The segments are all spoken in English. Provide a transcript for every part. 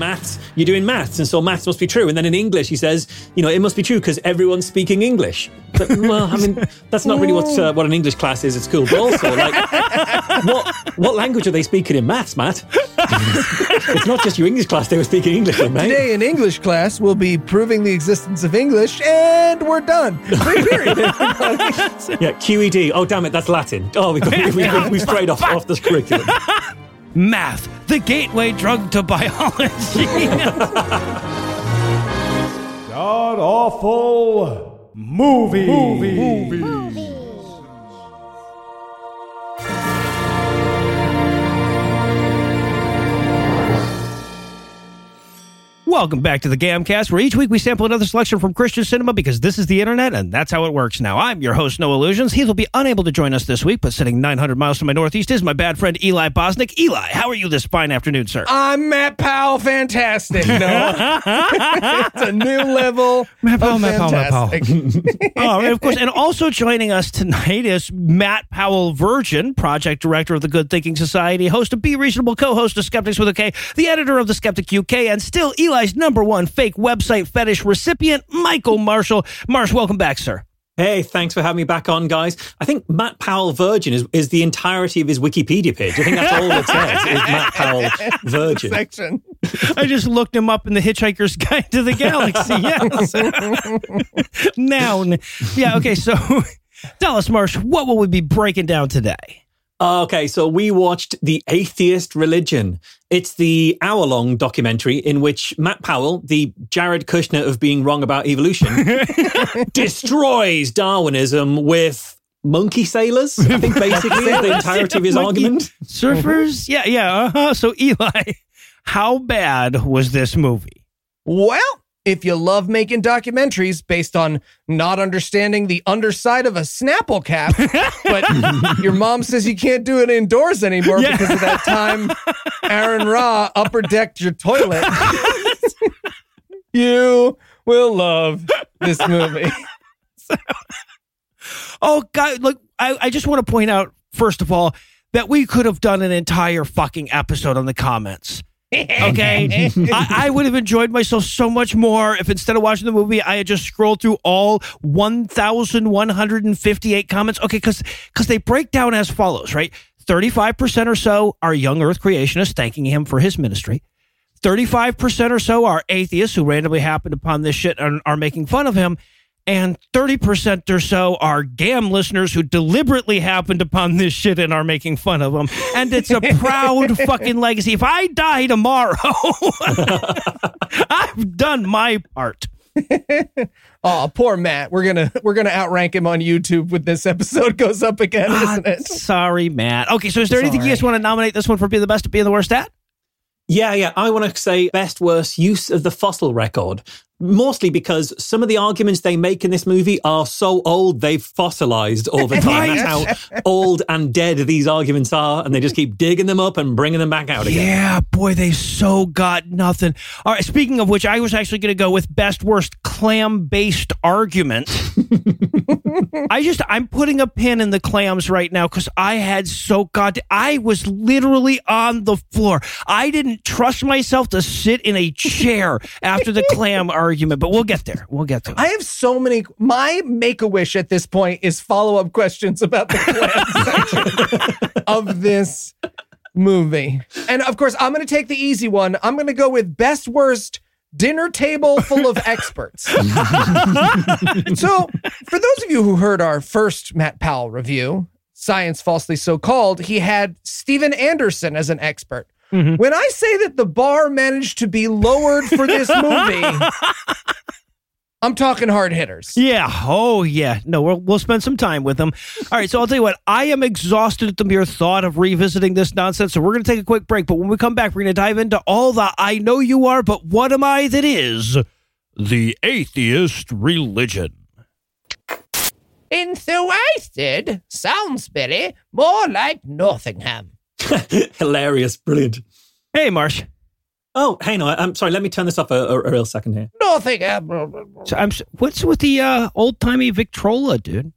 Maths, you're doing maths, and so maths must be true. And then in English, he says, you know, it must be true because everyone's speaking English. But, well, I mean, that's not really what uh, what an English class is at school. But also, like, what what language are they speaking in maths, Matt? it's not just your English class they were speaking English in, mate. Today in English class, we'll be proving the existence of English, and we're done. Period. Yeah, QED. Oh, damn it, that's Latin. Oh, we we, we, we, we strayed off, off this curriculum. Math, the gateway drug to biology. God awful movie. Welcome back to the Gamcast, where each week we sample another selection from Christian cinema because this is the internet and that's how it works now. I'm your host, Noah Lugeons. He will be unable to join us this week, but sitting 900 miles to my northeast is my bad friend Eli Bosnick. Eli, how are you this fine afternoon, sir? I'm Matt Powell. Fantastic. No, it's a new level. Matt Powell, of Matt Powell, Matt Powell. oh, and of course, and also joining us tonight is Matt Powell Virgin, project director of the Good Thinking Society, host of Be Reasonable, co-host of Skeptics with a K, the editor of the Skeptic UK, and still Eli's number one fake website fetish recipient, Michael Marshall. Marsh, welcome back, sir. Hey, thanks for having me back on, guys. I think Matt Powell Virgin is, is the entirety of his Wikipedia page. I think that's all it says is Matt Powell Virgin. Section. I just looked him up in the Hitchhiker's Guide to the Galaxy. Yes. Noun. Yeah, okay, so Dallas Marsh, what will we be breaking down today? Okay, so we watched The Atheist Religion. It's the hour long documentary in which Matt Powell, the Jared Kushner of being wrong about evolution, destroys Darwinism with monkey sailors. I think basically the entirety of his Monkey argument. Surfers? Yeah, yeah. Uh-huh. So, Eli, how bad was this movie? Well, if you love making documentaries based on not understanding the underside of a Snapple cap, but your mom says you can't do it indoors anymore Yeah. because of that time Aaron Ra upper decked your toilet, you will love this movie. Oh, God. Look, I, I just want to point out, first of all, that we could have done an entire fucking episode on the comments. Okay. I, I would have enjoyed myself so much more if instead of watching the movie, I had just scrolled through all 1,158 comments. Okay. Cause, cause they break down as follows, right? 35% or so are young earth creationists thanking him for his ministry. 35% or so are atheists who randomly happened upon this shit and are making fun of him. And 30% or so are GAM listeners who deliberately happened upon this shit and are making fun of them. And it's a proud fucking legacy. If I die tomorrow, I've done my part. Oh, poor Matt. We're gonna we're gonna outrank him on YouTube when this episode goes up again, Ah, isn't it? Sorry, Matt. Okay, so is there It's anything all you guys want to nominate this one for being the best at being the worst at? Yeah, yeah. I want to say best worst use of the fossil record. Mostly because some of the arguments they make in this movie are so old they've fossilized over time. That's how old and dead these arguments are, and they just keep digging them up and bringing them back out again. Yeah, boy, they so got nothing. All right, speaking of which, I was actually going to go with best worst clam based argument. I just, I'm putting a pin in the clams right now because I had so god, I was literally on the floor. I didn't trust myself to sit in a chair after the clam argument, but we'll get there. We'll get to it. I have so many. My make a wish at this point is follow up questions about the section of this movie. And of course, I'm going to take the easy one. I'm going to go with best worst dinner table full of experts. so, for those of you who heard our first Matt Powell review, Science Falsely So Called, he had Steven Anderson as an expert. Mm-hmm. When I say that the bar managed to be lowered for this movie, I'm talking hard hitters. Yeah. Oh, yeah. No, we'll, we'll spend some time with them. All right. So I'll tell you what, I am exhausted at the mere thought of revisiting this nonsense. So we're going to take a quick break. But when we come back, we're going to dive into all the I know you are, but what am I that is the atheist religion. Enthusiastic sounds very more like Nottingham. Hilarious. Brilliant. Hey, Marsh. Oh, hey, no, I'm sorry. Let me turn this off a, a, a real second here. Nottingham. So I'm, what's with the uh, old timey Victrola, dude?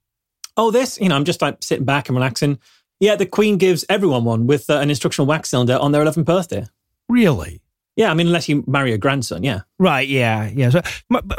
Oh, this, you know, I'm just like sitting back and relaxing. Yeah, the Queen gives everyone one with uh, an instructional wax cylinder on their 11th birthday. Really? Yeah, I mean, unless you marry a grandson, yeah. Right. Yeah. Yeah. So,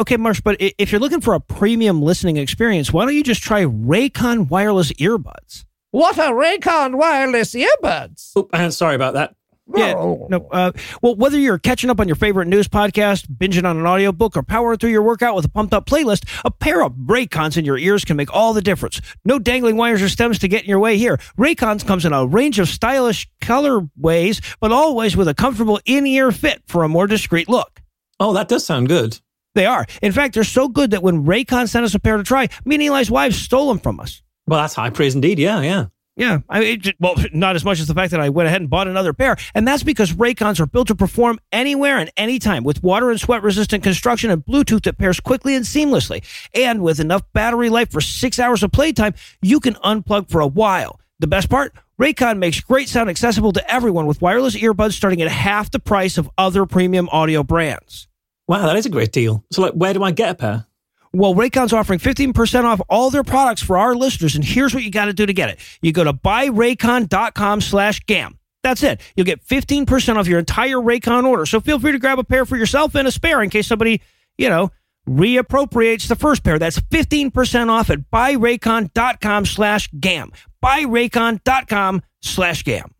okay, Marsh. But if you're looking for a premium listening experience, why don't you just try Raycon wireless earbuds? What a Raycon wireless earbuds. Oh, sorry about that. Yeah. No. Uh, well, whether you're catching up on your favorite news podcast, binging on an audiobook, or powering through your workout with a pumped up playlist, a pair of Raycons in your ears can make all the difference. No dangling wires or stems to get in your way here. Raycons comes in a range of stylish colorways, but always with a comfortable in-ear fit for a more discreet look. Oh, that does sound good. They are. In fact, they're so good that when Raycon sent us a pair to try, me and Eli's wives stole them from us. Well, that's high praise indeed. Yeah, yeah. Yeah, I it, well, not as much as the fact that I went ahead and bought another pair, and that's because Raycons are built to perform anywhere and anytime with water and sweat resistant construction and Bluetooth that pairs quickly and seamlessly. And with enough battery life for six hours of playtime, you can unplug for a while. The best part? Raycon makes great sound accessible to everyone with wireless earbuds starting at half the price of other premium audio brands. Wow, that is a great deal. So, like, where do I get a pair? Well, Raycon's offering 15% off all their products for our listeners, and here's what you got to do to get it. You go to buyraycon.com slash GAM. That's it. You'll get 15% off your entire Raycon order. So feel free to grab a pair for yourself and a spare in case somebody, you know, reappropriates the first pair. That's 15% off at buyraycon.com slash GAM. Buyraycon.com slash GAM.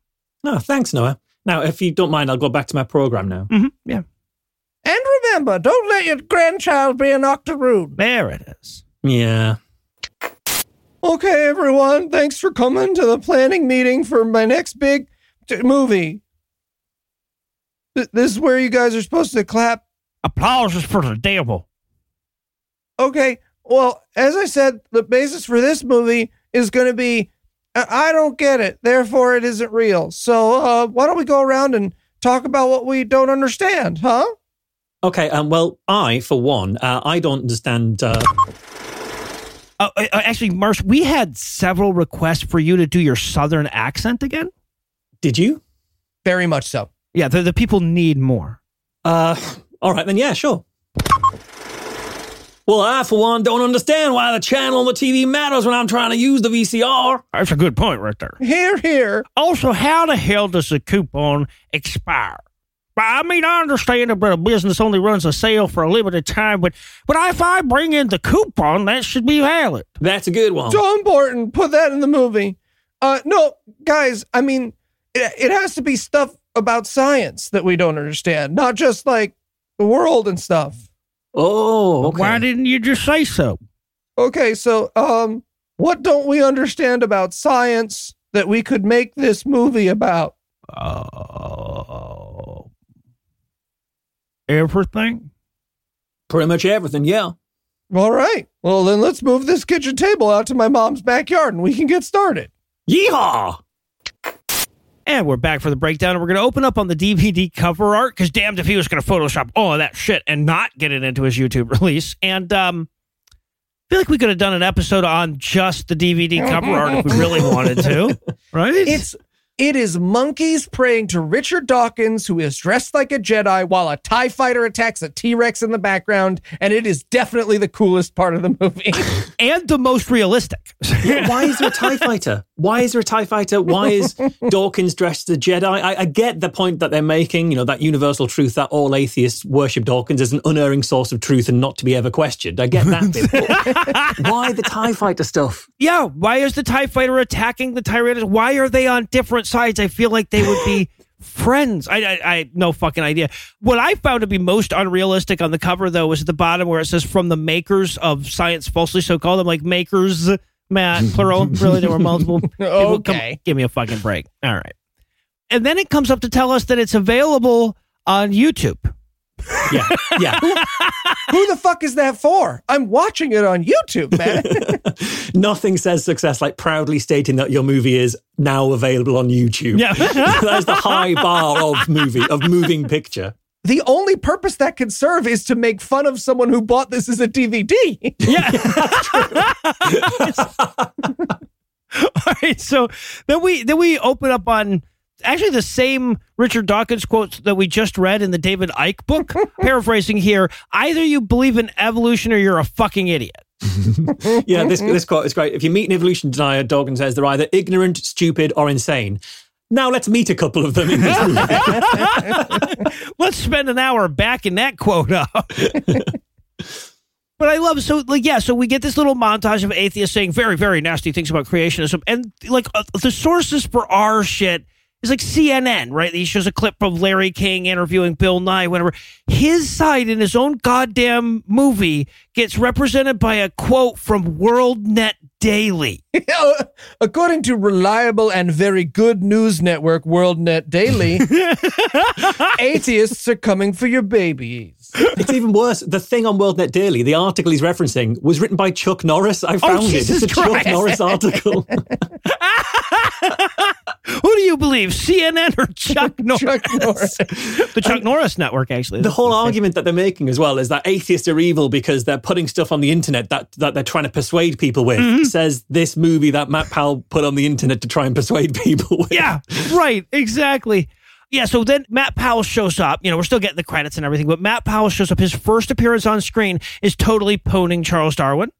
No, thanks, Noah. Now, if you don't mind, I'll go back to my program now. Mm-hmm. Yeah. And remember, don't let your grandchild be an octoroon. There it is. Yeah. Okay, everyone, thanks for coming to the planning meeting for my next big t- movie. Th- This is where you guys are supposed to clap. Applause is for the devil. Okay, well, as I said, the basis for this movie is going to be I I don't get it, therefore it isn't real. So, uh, why don't we go around and talk about what we don't understand, huh? Okay, um, well, I, for one, uh, I don't understand. Uh, Uh, uh, actually, Marsh, we had several requests for you to do your southern accent again. did you? Very much so. Yeah, the, the people need more. Uh, all right, then, yeah, sure. Well, I, for one, don't understand why the channel on the TV matters when I'm trying to use the VCR. That's a good point right there. Here, here. Also, how the hell does the coupon expire? Well, I mean, I understand that a business only runs a sale for a limited time, but but if I bring in the coupon, that should be valid. That's a good one. So important. Put that in the movie. Uh, no, guys. I mean, it, it has to be stuff about science that we don't understand, not just like the world and stuff. Oh, okay. Why didn't you just say so? Okay, so um, what don't we understand about science that we could make this movie about? Oh, everything. Pretty much everything, yeah. All right. Well, then let's move this kitchen table out to my mom's backyard and we can get started. Yeehaw! And we're back for the breakdown. And we're going to open up on the DVD cover art because damned if he was going to Photoshop all of that shit and not get it into his YouTube release. And um, I feel like we could have done an episode on just the DVD cover art if we really wanted to, right? It's it is monkeys praying to Richard Dawkins, who is dressed like a Jedi, while a Tie Fighter attacks a T Rex in the background, and it is definitely the coolest part of the movie. and the most realistic. Yeah, why is there a TIE fighter? Why is there a TIE fighter? Why is Dawkins dressed as a Jedi? I, I get the point that they're making, you know, that universal truth that all atheists worship Dawkins as an unerring source of truth and not to be ever questioned. I get that bit. why the TIE fighter stuff? yeah, why is the TIE fighter attacking the Tyrannus? Why are they on different sides? I feel like they would be friends. I, I, I no fucking idea. What I found to be most unrealistic on the cover, though, was at the bottom where it says from the makers of science falsely so called. I'm like, makers, Matt, plural. really, there were multiple. people. Come- Okay. give me a fucking break. All right. And then it comes up to tell us that it's available on YouTube. Yeah, yeah. Who the fuck is that for? I'm watching it on YouTube, man. Nothing says success like proudly stating that your movie is now available on YouTube. Yeah. That's the high bar of movie, of moving picture. The only purpose that could serve is to make fun of someone who bought this as a DVD. Yeah. All right. So then we then we open up on actually the same Richard Dawkins quotes that we just read in the David Icke book. Paraphrasing here, either you believe in evolution or you're a fucking idiot. Yeah, this this quote is great. If you meet an evolution denier, Dawkins says they're either ignorant, stupid, or insane. Now let's meet a couple of them in this movie. Let's spend an hour backing that quote. But I love so like yeah so we get this little montage of atheists saying very very nasty things about creationism and like uh, the sources for our shit is like CNN right he shows a clip of Larry King interviewing Bill Nye whatever his side in his own goddamn movie gets represented by a quote from WorldNet Daily According to reliable and very good news network WorldNet Daily, atheists are coming for your babies. it's even worse. The thing on WorldNet Daily, the article he's referencing, was written by Chuck Norris. I oh, found it. Oh, Jesus It's a Chuck Norris article. who do you believe CNN or Chuck Norris Chuck Norris. the Chuck Norris network actually the whole argument that they're making as well is that atheists are evil because they're putting stuff on the internet that, that they're trying to persuade people with. Mm-hmm. Says this movie that Matt Powell put on the internet to try and persuade people with. Yeah, right. Exactly. Yeah, so then Matt Powell shows up. You know, we're still getting the credits and everything, but Matt Powell shows up. His first appearance on screen is totally poning Charles Darwin.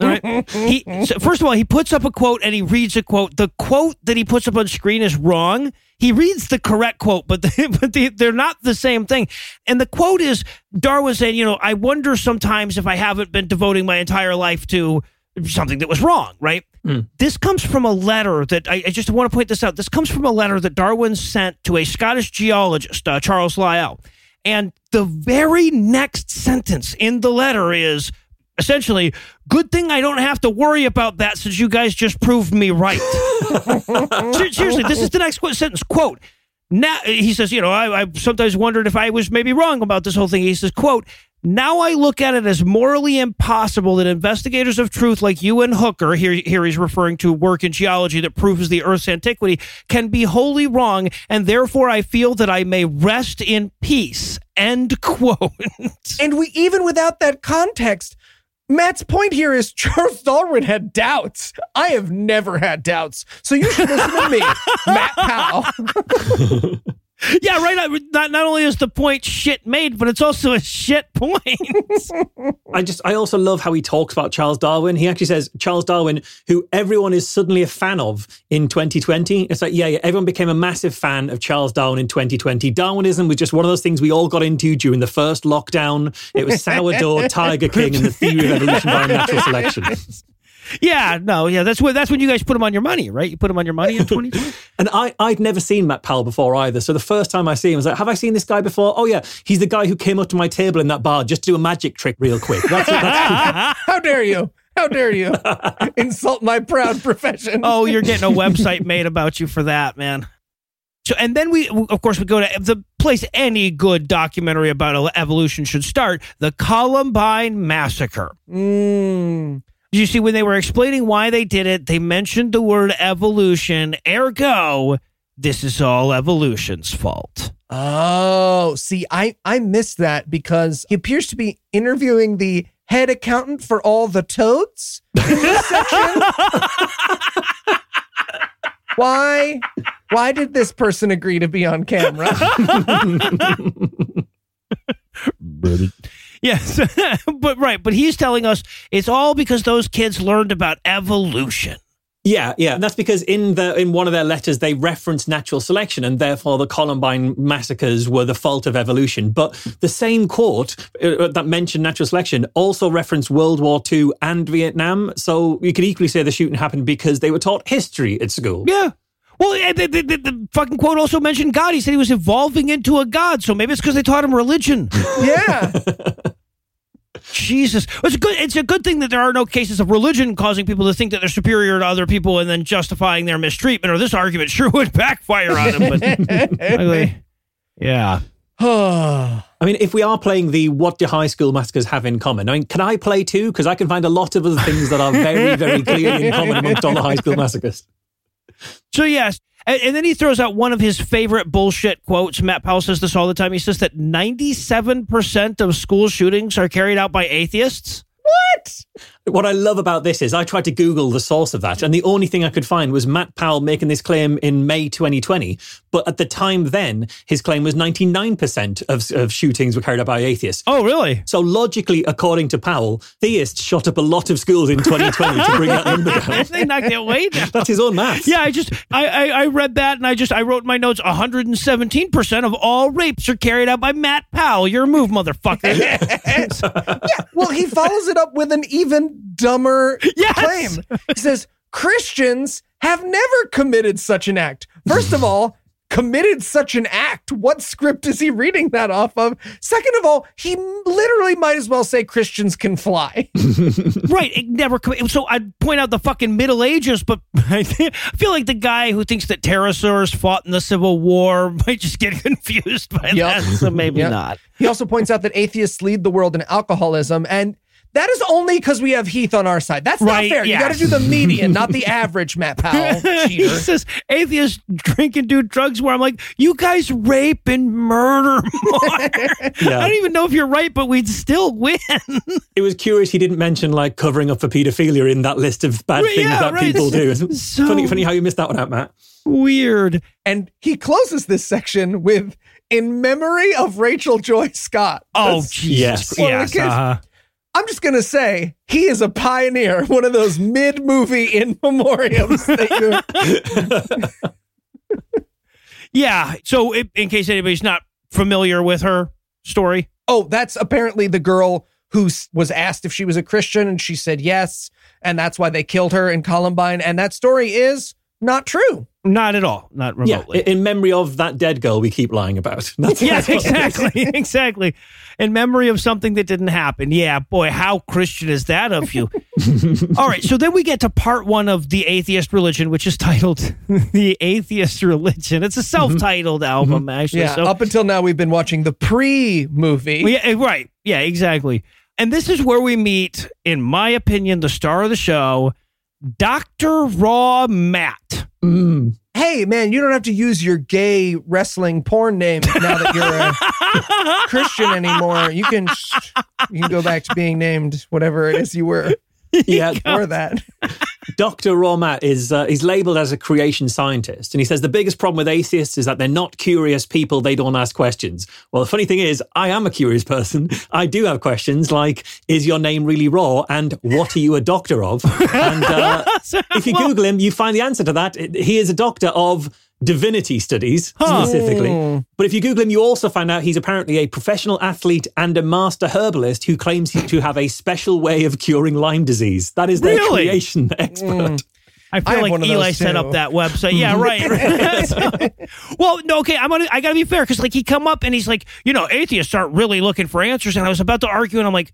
All right. He so first of all, he puts up a quote and he reads a quote. The quote that he puts up on screen is wrong. He reads the correct quote, but the, but the, they're not the same thing. And the quote is Darwin saying, "You know, I wonder sometimes if I haven't been devoting my entire life to something that was wrong." Right. This comes from a letter that I, I just want to point this out. This comes from a letter that Darwin sent to a Scottish geologist, uh, Charles Lyell. And the very next sentence in the letter is essentially, good thing I don't have to worry about that since you guys just proved me right. Seriously, this is the next qu- sentence. Quote. Now he says, you know, I, I sometimes wondered if I was maybe wrong about this whole thing. He says, quote, now I look at it as morally impossible that investigators of truth like you and Hooker, here, here he's referring to work in geology that proves the Earth's antiquity, can be wholly wrong, and therefore I feel that I may rest in peace. End quote. And we even without that context, Matt's point here is Charles Darwin had doubts. I have never had doubts. So you should listen to me, Matt Powell. yeah, right. Not, not only is the point shit made, but it's also a shit point. I just, I also love how he talks about Charles Darwin. He actually says Charles Darwin, who everyone is suddenly a fan of in 2020. It's like, yeah, yeah, everyone became a massive fan of Charles Darwin in 2020. Darwinism was just one of those things we all got into during the first lockdown. It was sourdough, Tiger King, and the theory of evolution by natural selection. yeah, no, yeah, that's what that's when you guys put them on your money, right? You put them on your money in 2020. And I, I'd never seen Matt Powell before either. So the first time I see him, I was like, have I seen this guy before? Oh, yeah. He's the guy who came up to my table in that bar just to do a magic trick real quick. That's, that's How dare you? How dare you insult my proud profession? oh, you're getting a website made about you for that, man. So, and then we, of course, we go to the place any good documentary about evolution should start: the Columbine massacre. Mm. Did you see when they were explaining why they did it? They mentioned the word evolution. Ergo, this is all evolution's fault. Oh, see, I I missed that because he appears to be interviewing the head accountant for all the toads in this section. why? Why did this person agree to be on camera? Yes, but right. But he's telling us it's all because those kids learned about evolution. Yeah, yeah, and that's because in the in one of their letters they reference natural selection, and therefore the Columbine massacres were the fault of evolution. But the same quote uh, that mentioned natural selection also referenced World War II and Vietnam. So you could equally say the shooting happened because they were taught history at school. Yeah. Well, the, the, the, the fucking quote also mentioned God. He said he was evolving into a God. So maybe it's because they taught him religion. yeah. Jesus, it's a good. It's a good thing that there are no cases of religion causing people to think that they're superior to other people and then justifying their mistreatment. Or this argument sure would backfire on them. But luckily, yeah. I mean, if we are playing the what do high school massacres have in common? I mean, can I play too? Because I can find a lot of other things that are very, very clearly in common amongst all the high school massacres. So yes, and, and then he throws out one of his favorite bullshit quotes. Matt Powell says this all the time. He says that ninety-seven percent of school shootings are carried out by atheists. What? What I love about this is I tried to Google the source of that, and the only thing I could find was Matt Powell making this claim in May 2020. But at the time then, his claim was 99% of, of shootings were carried out by atheists. Oh, really? So logically, according to Powell, theists shot up a lot of schools in 2020 to bring that number down. they knocked it way down. That's his own math. Yeah, I just I, I I read that and I just I wrote in my notes 117 percent of all rapes are carried out by Matt Powell. Your move, motherfucker. Yeah. Well, he follows it up with an even dumber Yes. claim. He says Christians have never committed such an act. First of all, committed such an act. What script is he reading that off of? Second of all, he literally might as well say Christians can fly. right, it never. Com- so I'd point out the fucking Middle Ages, but I feel like the guy who thinks that pterosaurs fought in the Civil War might just get confused by Yep. that. So maybe Yep. not. He also points out that atheists lead the world in alcoholism, and that is only because we have Heath on our side. That's Right, not fair. yeah. You got to do the median, not the average, Matt Powell. he Cheater. says atheists drink and do drugs. Where I'm like, you guys rape and murder more. I don't even know if you're right, but we'd still win. It was curious he didn't mention like covering up for paedophilia in that list of bad Right, things yeah, that right. people do. So- funny, funny how you missed that one out, Matt. Weird. And he closes this section with "In memory of Rachel Joy Scott." Oh, That's- Jesus. Yes. Well, Yes. the uh-huh. I'm just gonna say he is a pioneer, one of those mid-movie in memoriams that you. Yeah. So, i- in case anybody's not familiar with her story, Oh, that's apparently the girl who was asked if she was a Christian, and she said yes, and that's why they killed her in Columbine. And that story is not true. not at all. Not Yeah, remotely. in memory of that dead girl we keep lying about. That's, yeah, that's what it is. exactly. exactly. In memory of something that didn't happen. Yeah, boy, how Christian is that of you? All right, so then we get to part one of The Atheist Religion, which is titled The Atheist Religion. It's a self titled album, actually. Yeah. so, Up until now, we've been watching the pre-movie. Well, yeah, eh, right. Yeah, exactly. And this is where we meet, in my opinion, the star of the show, Dr. Raw Matt. Mm. hey, man, you don't have to use your gay wrestling porn name now that you're a Christian anymore. You can you can go back to being named whatever it is you were Yeah, before that. Dr. Romat is uh, he's labeled as a creation scientist, and he says the biggest problem with atheists is that they're not curious people. They don't ask questions. Well, the funny thing is, I am a curious person. I do have questions like, "Is your name really Raw?" and "What are you a doctor of?" And uh, if you Google him, you find the answer to that. He is a doctor of divinity studies specifically. Hmm. But if you Google him, you also find out he's apparently a professional athlete and a master herbalist who claims to have a special way of curing Lyme disease. That is their Really? creation hmm. expert. I I feel have like Eli set too. up that website. Yeah, right. So- well, no, okay. I'm gonna. I gotta be fair because like he come up and he's like, you know, atheists aren't really looking for answers, and I was about to argue, and I'm like.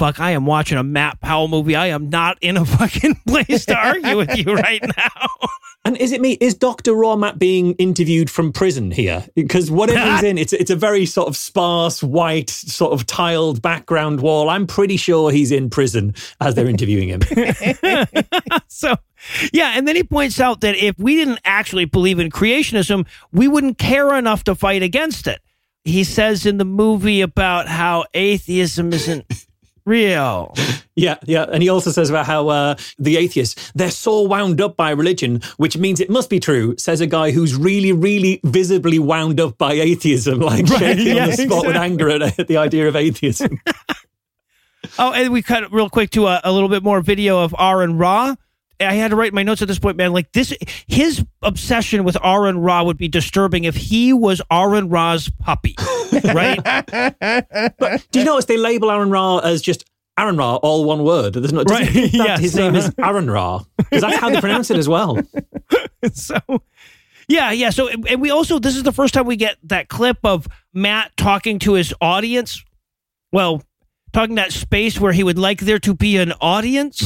Fuck, I am watching a Matt Powell movie. I am not in a fucking place to argue with you right now. And is it me? Is Dr. Rawmat being interviewed from prison here? Because whatever he's in, it's it's a very sort of sparse, white, sort of tiled background wall. I'm pretty sure he's in prison as they're interviewing him. so, yeah, and then he points out that if we didn't actually believe in creationism, we wouldn't care enough to fight against it. He says in the movie about how atheism isn't real. Yeah, yeah. And he also says about how uh, the atheists, they're so wound up by religion, which means it must be true, says a guy who's really, really visibly wound up by atheism, like shaking yeah, on the spot with anger at, at the idea of atheism. Oh, and we cut real quick to a, a little bit more video of Aaron Ra. I had to write my notes at this point, man. Like this, his obsession with Aaron Ra would be disturbing if he was Aaron Ra's puppy, right? but Do you notice they label Aaron Ra as just Aaron Ra, all one word? There's no, Right, right. that yes. his name is Aaron Ra. Because that's how they pronounce it as well. so yeah yeah so and we also this is the first time we get that clip of matt talking to his audience well talking that space where he would like there to be an audience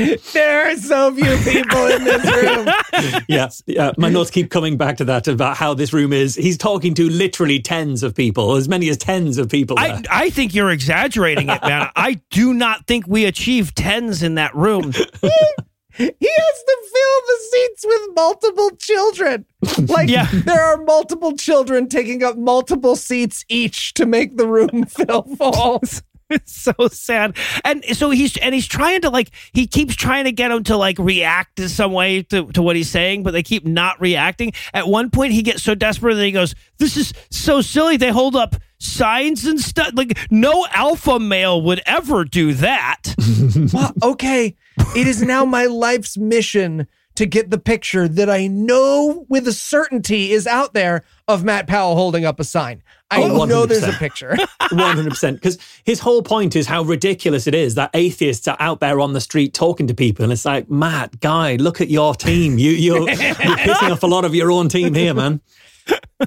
There are so few people in this room. yes, yeah. My notes keep coming back to that about how this room is. He's talking to literally tens of people, as many as tens of people. I, I think you're exaggerating it, man. I do not think we achieved tens in that room. He has to fill the seats with multiple children. Like Yeah. there are multiple children taking up multiple seats each to make the room fill full. It's so sad. And so he's and he's trying to like he keeps trying to get him to like react in some way to, to what he's saying, but they keep not reacting. At one point he gets so desperate that he goes, This is so silly. They hold up signs and stuff. Like no alpha male would ever do that. Well, okay, it is now my life's mission to get the picture that I know with a certainty is out there of Matt Powell holding up a sign. I Oh, know there's a picture. One hundred percent. Because his whole point is how ridiculous it is that atheists are out there on the street talking to people, and it's like, Matt, guy, look at your team. You you're, you're pissing off a lot of your own team here, man.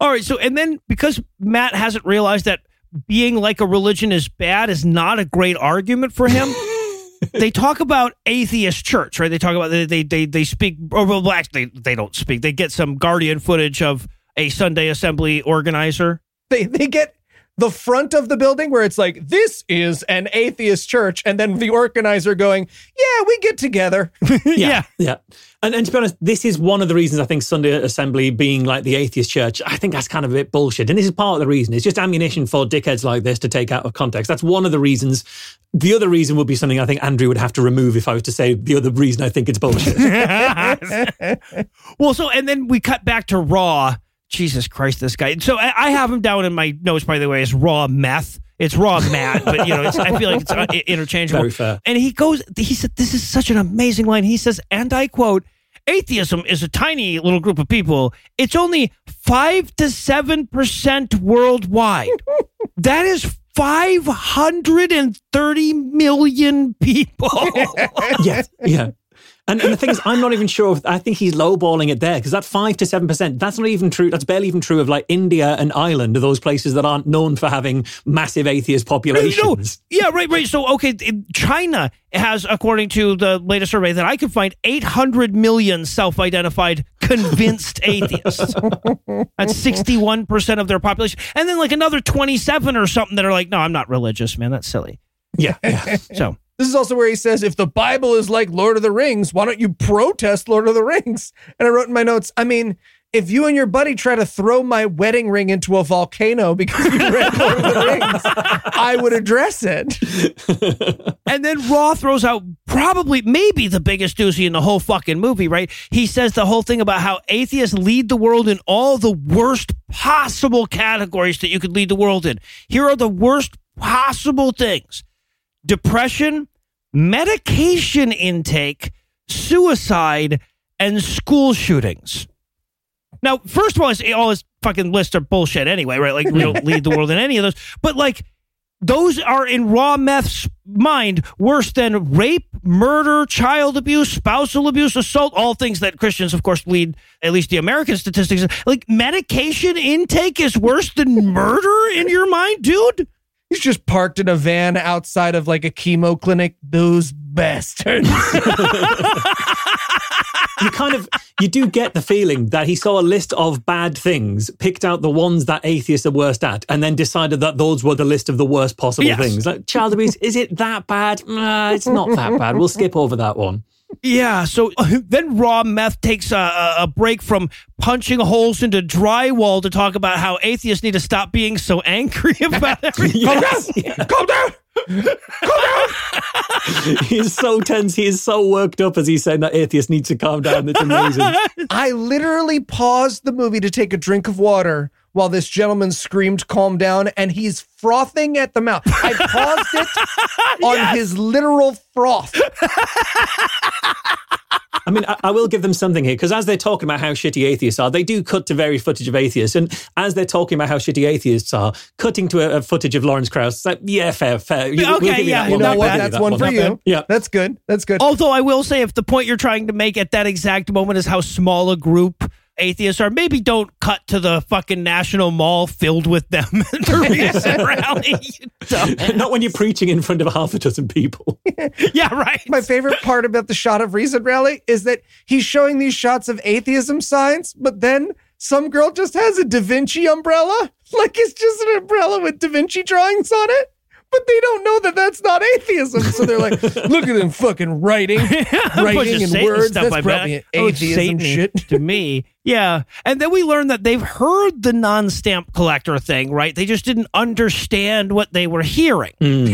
All right, so and then because Matt hasn't realized that being like a religion is bad is not a great argument for him. They talk about atheist church, right? They talk about they they they, they speak or well actually they don't speak. They get some guardian footage of a Sunday assembly organizer. they they get the front of the building where it's like this is an atheist church and then the organizer going yeah we get together yeah. Yeah. And, and to be honest, this is one of the reasons I think Sunday Assembly being like the atheist church, I think that's kind of a bit bullshit. And this is part of the reason. It's just ammunition for dickheads like this to take out of context. That's one of the reasons. The other reason would be something I think Andrew would have to remove if I was to say the other reason I think it's bullshit. Well, so and then we cut back to Raw. Jesus Christ, this guy. So I, I have him down in my notes, by the way, as Raw Meth. It's Raw Matt, but you know, it's, I feel like it's uh, interchangeable. Very fair. And he goes, he said, this is such an amazing line. He says, and I quote, atheism is a tiny little group of people. It's only five to seven percent worldwide. that is 530 million people. yeah. Yeah. And, and the thing is, I'm not even sure. If, I think he's lowballing it there because that five to seven percent. That's not even true. That's barely even true of like India and Ireland, those places that aren't known for having massive atheist No, populations. yeah, right, right. So, okay, in- China has, according to the latest survey that I could find, 800 million self identified convinced atheists. That's 61% of their population. And then, like, another 27 or something that are like, no, I'm not religious, man. That's silly. Yeah. yeah. So, this is also where he says if the bible is like lord of the rings why don't you protest lord of the rings and i wrote in my notes i mean if you and your buddy try to throw my wedding ring into a volcano because you read Lord of the Rings, I would address it. and then Raw throws out probably, maybe the biggest doozy in the whole fucking movie, right? He says the whole thing about how atheists lead the world in all the worst possible categories that you could lead the world in. Here are the worst possible things depression, medication intake, suicide, and school shootings. Now, first of all, all his fucking lists are bullshit anyway, right? Like, we don't lead the world in any of those. But, like, those are in raw meth's mind worse than rape, murder, child abuse, spousal abuse, assault, all things that Christians, of course, lead, at least the American statistics. Like, medication intake is worse than murder in your mind, dude? He's just parked in a van outside of like a chemo clinic. Those bastards. you kind of you do get the feeling that he saw a list of bad things, picked out the ones that atheists are worst at, and then decided that those were the list of the worst possible Yes. things. Like child abuse, is it that bad? Nah, it's not that bad. We'll skip over that one. Yeah, so uh, then Raw Meth takes a, a, a break from punching holes into drywall to talk about how atheists need to stop being so angry about everything. Yes. Calm down. He's so tense. He is so worked up as he's saying that atheists need to calm down. It's amazing. I literally paused the movie to take a drink of water while this gentleman screamed, calm down, and he's frothing at the mouth. I paused it on his literal froth. I mean, I, I will give them something here because as they're talking about how shitty atheists are, they do cut to very footage of atheists. And as they're talking about how shitty atheists are, cutting to a, a footage of Lawrence Krauss, it's like, yeah, fair, fair. You- Okay, give yeah, that You know Not what? bad. That's that one for you. Yeah. That's good. That's good. Although I will say, if the point you're trying to make at that exact moment is how small a group atheists are, maybe don't cut to the fucking National Mall filled with them at the recent rally. Not when you're preaching in front of half a dozen people. yeah, right. My favorite part about the shot of Reason Rally is that he's showing these shots of atheism signs, but then some girl just has a Da Vinci umbrella. Like it's just an umbrella with Da Vinci drawings on it. But they don't know that that's not atheism. So they're like, look at them fucking writing, bunch writing in words. stuff That's like probably that. Oh, it's atheism Satan-y shit. to me. Yeah, and then we learned that they've heard the non-stamp collector thing, right? They just didn't understand what they were hearing. Hmm.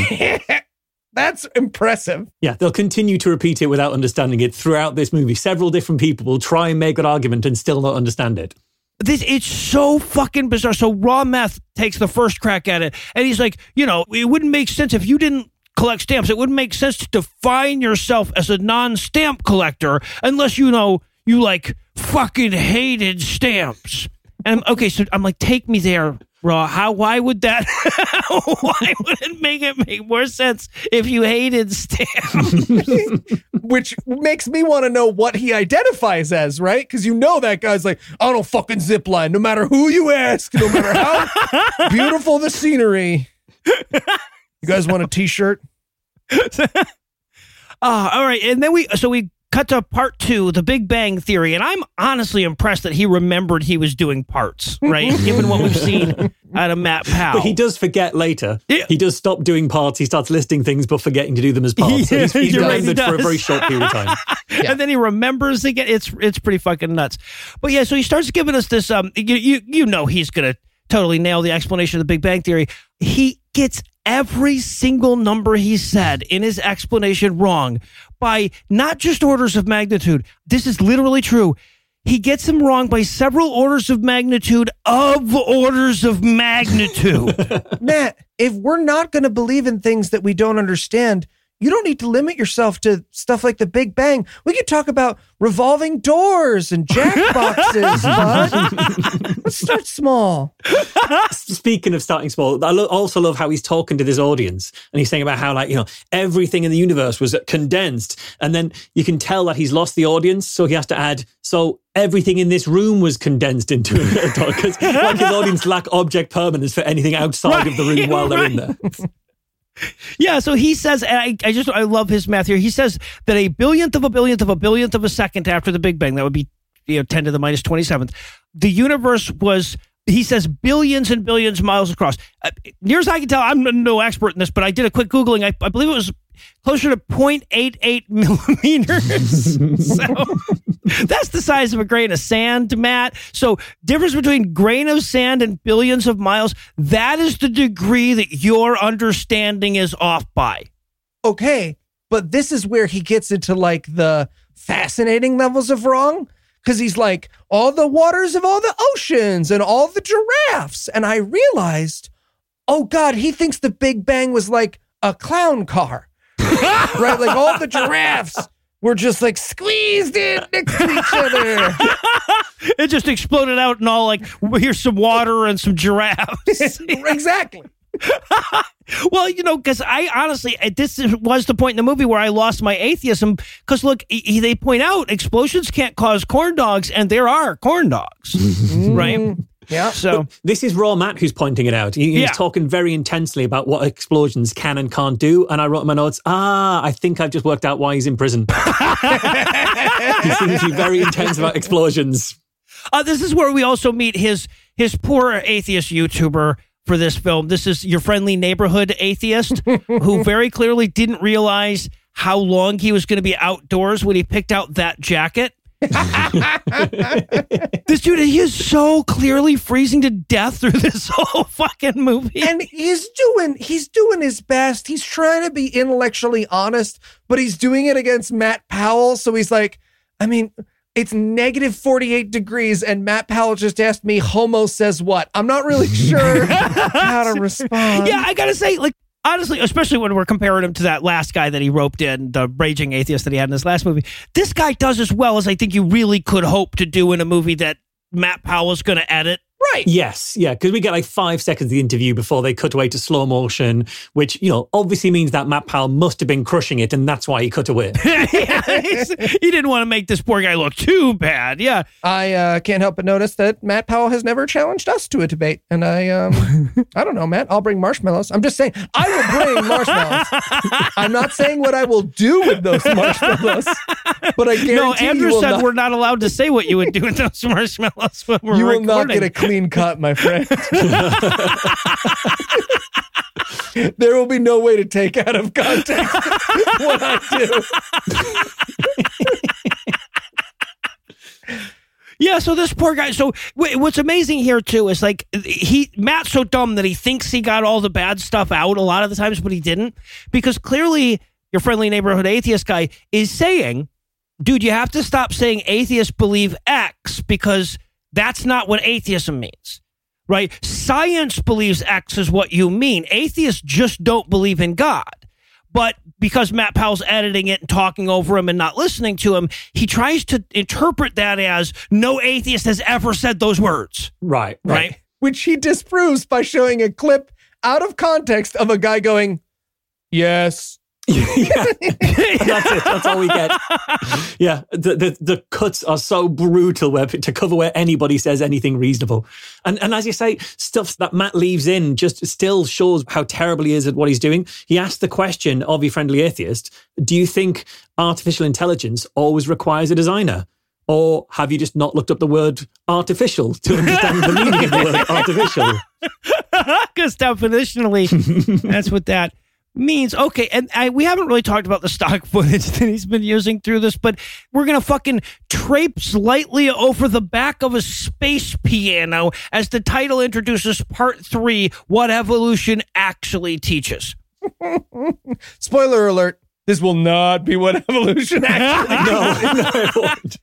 That's impressive. Yeah, they'll continue to repeat it without understanding it throughout this movie. Several different people will try and make that argument and still not understand it. This it's so fucking bizarre. So raw meth takes the first crack at it, and he's like, you know, it wouldn't make sense if you didn't collect stamps. It wouldn't make sense to define yourself as a non-stamp collector unless you know you like fucking hated stamps. And I'm- okay, so I'm like, take me there, Raw. How? Why would that? why would it make it make more sense if you hated stamps? Which makes me want to know what he identifies as, right? Because you know that guy's like, I don't fucking zip line, no matter who you ask, no matter how beautiful the scenery. You guys want a t-shirt? Ah, all right. And then we, so we cut to part two, the Big Bang Theory. And I'm honestly impressed that he remembered he was doing parts, right? Given what we've seen out of Matt Powell. But he does forget later. Yeah. He does stop doing parts. He starts listing things but forgetting to do them as parts. so he's, he's you're right, he remembered for a very short period of time. and then he remembers again. It's it's pretty fucking nuts. But yeah, so he starts giving us this. Um, you you, you know he's gonna totally nail the explanation of the Big Bang Theory. He gets every single number he said in his explanation wrong by not just orders of magnitude. This is literally true. He gets them wrong by several orders of magnitude of orders of magnitude. Matt, if we're not going to believe in things that we don't understand, you don't need to limit yourself to stuff like the Big Bang. We could talk about revolving doors and jackboxes, bud. Let's start small. Speaking of starting small, I lo- also love how he's talking to this audience and he's saying about how, like, you know, everything in the universe was condensed. And then you can tell that he's lost the audience. So he has to add, so everything in this room was condensed into a little dot. Because like his audience lack object permanence for anything outside of the room while they're in there. Yeah, so he says, and I, I just I love his math here. He says that a billionth of a billionth of a billionth of a second after the Big Bang, that would be you know ten to the minus twenty seventh, the universe was. He says billions and billions of miles across. Uh, near as I can tell, I'm no expert in this, but I did a quick googling. I, I believe it was closer to 0.88 millimeters. so that's the size of a grain of sand, Matt. So difference between grain of sand and billions of miles. That is the degree that your understanding is off by. Okay, but this is where he gets into like the fascinating levels of wrong. Because he's like, all the waters of all the oceans and all the giraffes. And I realized, oh God, he thinks the Big Bang was like a clown car. right? Like all the giraffes were just like squeezed in next to each other. It just exploded out and all like here's some water and some giraffes. exactly. well, you know, because I honestly, this was the point in the movie where I lost my atheism. Because look, he- he- they point out explosions can't cause corn dogs, and there are corn dogs, right? Mm. Yeah. So This is Raw Matt who's pointing it out. He, he's Yeah. talking very intensely about what explosions can and can't do. And I wrote in my notes, ah, I think I've just worked out why he's in prison. he seems to be very intense about explosions. Uh, this is where we also meet his his poor atheist YouTuber for this film. This is your friendly neighborhood atheist who very clearly didn't realize how long he was going to be outdoors when he picked out that jacket. this dude, he is so clearly freezing to death through this whole fucking movie. and he's doing he's doing his best. He's trying to be intellectually honest, but he's doing it against Matt Powell. So he's like, I mean, it's negative 48 degrees, and Matt Powell just asked me, Homo says what? I'm not really sure how to respond. yeah, I gotta say, like honestly, especially when we're comparing him to that last guy that he roped in, the raging atheist that he had in his last movie, this guy does as well as I think you really could hope to do in a movie that Matt Powell's going to edit. Right. Yes, yeah, because we get like five seconds of the interview before they cut away to slow motion, which, you know, obviously means that Matt Powell must have been crushing it and that's why he cut away. yeah, he didn't want to make this poor guy look too bad. Yeah. I uh, can't help but notice that Matt Powell has never challenged us to a debate, and I, um, I don't know, Matt. I'll bring marshmallows. I'm just saying, I will bring marshmallows. I'm not saying what I will do with those marshmallows, but I guarantee No, you Andrew will said not, we're not allowed to say what you would do with those marshmallows when we're you will recording. not get a clean cut, my friend. there will be no way to take out of context what I do. Yeah, so this poor guy. So wh- what's amazing here too is like he Matt's so dumb that he thinks he got all the bad stuff out a lot of the times, but he didn't because clearly your friendly neighborhood atheist guy is saying, "Dude, you have to stop saying atheists believe X because that's not what atheism means." Right? Science believes X is what you mean. Atheists just don't believe in God. But because Matt Powell's editing it and talking over him and not listening to him, he tries to interpret that as no atheist has ever said those words. right, Right? which he disproves by showing a clip out of context of a guy going, Yes. yeah. That's it. That's all we get. Yeah, the, the the cuts are so brutal where to cover where anybody says anything reasonable, and and as you say, stuff that Matt leaves in just still shows how terrible he is at what he's doing. He asked the question of your friendly atheist: Do you think artificial intelligence always requires a designer? Or have you just not looked up the word artificial to understand the meaning of the word artificial? Because definitionally, that's what that means. Okay, and I, we haven't really talked about the stock footage that he's been using through this, but we're gonna fucking traipse lightly over the back of a space piano as the title introduces part three: what evolution actually teaches. Spoiler alert. This will not be what evolution actually No, no, it won't.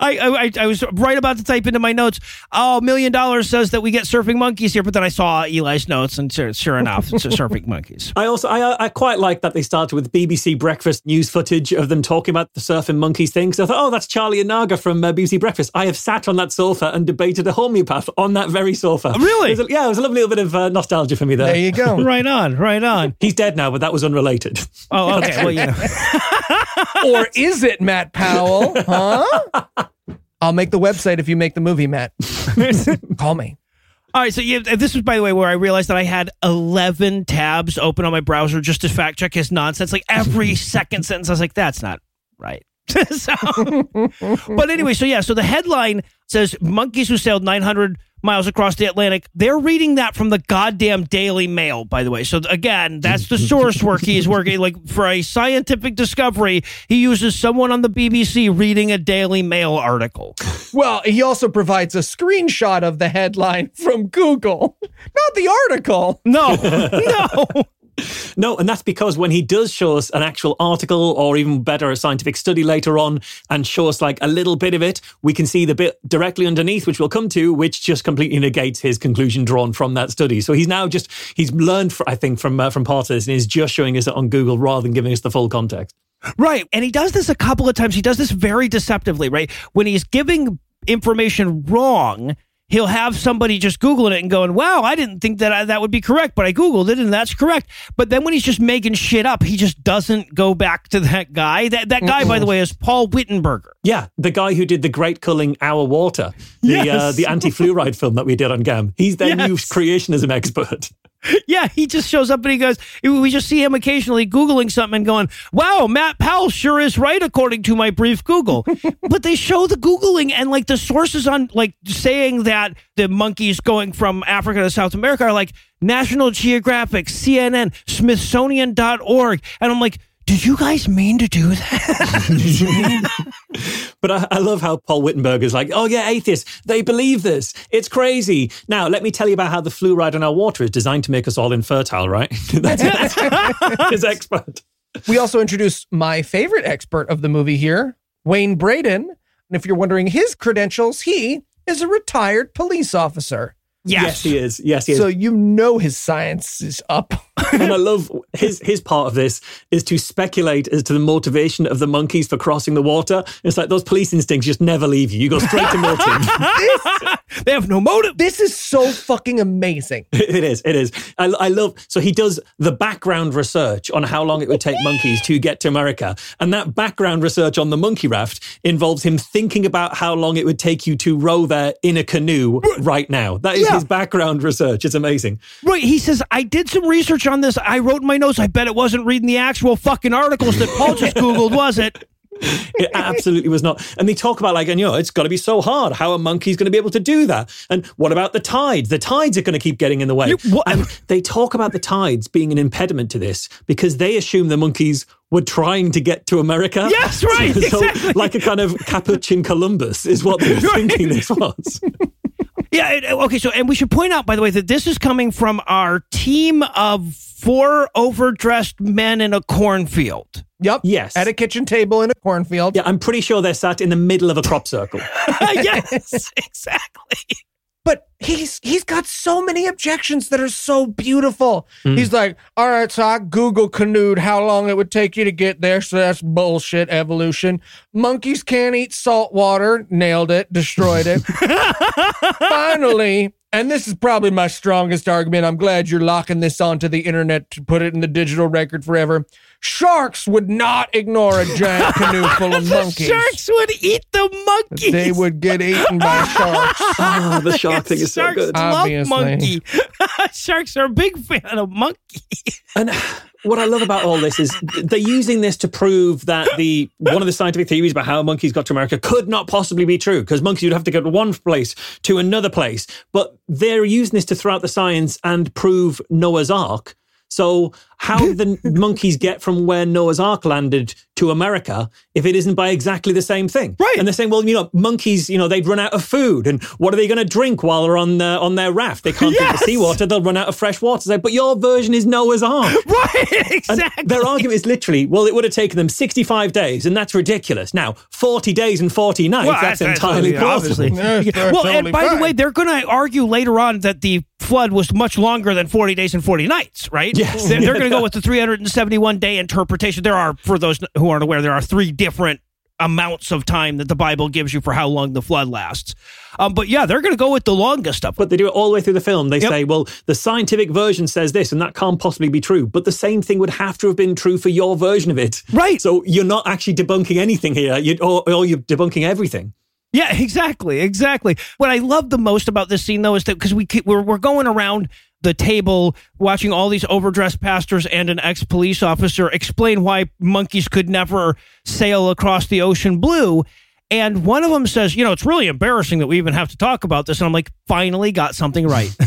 I, I I was right about to type into my notes. Oh, million dollars says that we get surfing monkeys here, but then I saw Eli's notes, and sure, sure enough, it's surfing monkeys. I also I, I quite like that they started with BBC Breakfast news footage of them talking about the surfing monkeys thing. So I thought, oh, that's Charlie and Naga from uh, BBC Breakfast. I have sat on that sofa and debated a homeopath on that very sofa. Really? It a- yeah, it was a lovely little bit of uh, nostalgia for me there. There you go. Right on, right on. He's dead now, but that was unrelated. Oh, okay. Well, you know. or is it Matt Powell? Huh? I'll make the website if you make the movie, Matt. Call me. All right, so yeah, this was, by the way, where I realized that I had 11 tabs open on my browser just to fact check his nonsense. Like every second sentence, I was like, that's not right. so, but anyway, so yeah, so the headline says monkeys who sailed 900 miles across the Atlantic. They're reading that from the goddamn Daily Mail, by the way. So again, that's the source work he's working. Like for a scientific discovery, he uses someone on the BBC reading a Daily Mail article. Well, he also provides a screenshot of the headline from Google, not the article. No, no. No, and that's because when he does show us an actual article or even better, a scientific study later on and show us like a little bit of it, we can see the bit directly underneath, which we'll come to, which just completely negates his conclusion drawn from that study. So he's now just, he's learned, I think, from, uh, from part of this and is just showing us it on Google rather than giving us the full context. Right. And he does this a couple of times. He does this very deceptively, right? When he's giving information wrong, he'll have somebody just Googling it and going, wow, I didn't think that I, that would be correct, but I Googled it and that's correct. But then when he's just making shit up, he just doesn't go back to that guy. That, that guy, by the way, is Paul Wittenberger. Yeah, the guy who did the Great Culling Our Water, the uh, the anti-fluoride film that we did on GAM. He's their new creationism expert. Yeah, he just shows up and he goes, we just see him occasionally Googling something and going, wow, Matt Powell sure is right according to my brief Google. but they show the Googling and like the sources on like saying that the monkeys going from Africa to South America are like National Geographic, CNN, Smithsonian.org. And I'm like, did you guys mean to do that? But I, I love how Paul Wittenberg is like, oh yeah, atheists, they believe this. It's crazy. Now, let me tell you about how the fluoride in our water is designed to make us all infertile, right? That's, that's his expert. We also introduce my favorite expert of the movie here, Wayne Braden. And if you're wondering his credentials, he is a retired police officer. Yes, he is. Yes, he is. So you know his science is up. And I love his his part of this is to speculate as to the motivation of the monkeys for crossing the water. It's like those police instincts just never leave you. You go straight to milking. they have no motive. This is so fucking amazing. it is. It is. I, I love. So he does the background research on how long it would take monkeys to get to America, and that background research on the monkey raft involves him thinking about how long it would take you to row there in a canoe right now. That is Yeah. his background research. It's amazing. Right. He says, I did some research on this. I wrote in my notes. I bet it wasn't reading the actual fucking articles that Paul just Googled, was it? It absolutely was not. And they talk about like, and you know, it's got to be so hard. How are monkeys going to be able to do that? And what about the tides? The tides are going to keep getting in the way. You- And they talk about the tides being an impediment to this because they assume the monkeys were trying to get to America. Yes, right, So, exactly. like a kind of Capuchin Columbus is what they were thinking this was. Yeah. it- Okay. So, and we should point out, by the way, that this is coming from our team of four overdressed men in a cornfield. Yep. Yes. At a kitchen table in a cornfield. Yeah, I'm pretty sure they're sat in the middle of a crop circle. yes, exactly. But he's he's got so many objections that are so beautiful. Hmm. He's like, all right, so I Google canoed how long it would take you to get there. So that's bullshit evolution. Monkeys can't eat salt water. Nailed it. Destroyed it. Finally, and this is probably my strongest argument. I'm glad you're locking this onto the internet to put it in the digital record forever. Sharks would not ignore a giant canoe full of The monkeys. sharks would eat the monkeys. They would get eaten by sharks. oh, the shark thing is so Sharks good. love Obviously. monkey. Sharks are a big fan of monkey. And what I love about all this is they're using this to prove that the one of the scientific theories about how monkeys got to America could not possibly be true because monkeys would have to go to one place to another place. But they're using this to throw out the science and prove Noah's Ark. So how the monkeys get from where Noah's Ark landed to America if it isn't by exactly the same thing? Right. And they're saying, well, you know, monkeys, you know, they'd run out of food, and what are they going to drink while they're on uh, on their raft? They can't drink the seawater; they'll run out of fresh water. It's like, but your version is Noah's Ark. Right, And exactly. their argument is literally, well, it would have taken them 65 days, and that's ridiculous. Now, 40 days and 40 nights, Well, that's, that's- entirely yeah, plausible. obviously. Yes, well, totally and by the way, they're going to argue later on that the flood was much longer than 40 days and 40 nights, right? Yes. They're, they're going to go with the 371 day interpretation. There are, for those who aren't aware, there are three different amounts of time that the Bible gives you for how long the flood lasts. Um, but yeah, they're going to go with the longest of them. But they do it all the way through the film. They Yep. say, well, the scientific version says this, and that can't possibly be true. But the same thing would have to have been true for your version of it. Right. So you're not actually debunking anything here, you, or, or you're debunking everything. Yeah, exactly, exactly. What I love the most about this scene, though, is that because we keep, we're we're going around the table watching all these overdressed pastors and an ex police officer explain why monkeys could never sail across the ocean blue. And one of them says, you know, it's really embarrassing that we even have to talk about this. And I'm like, finally got something right.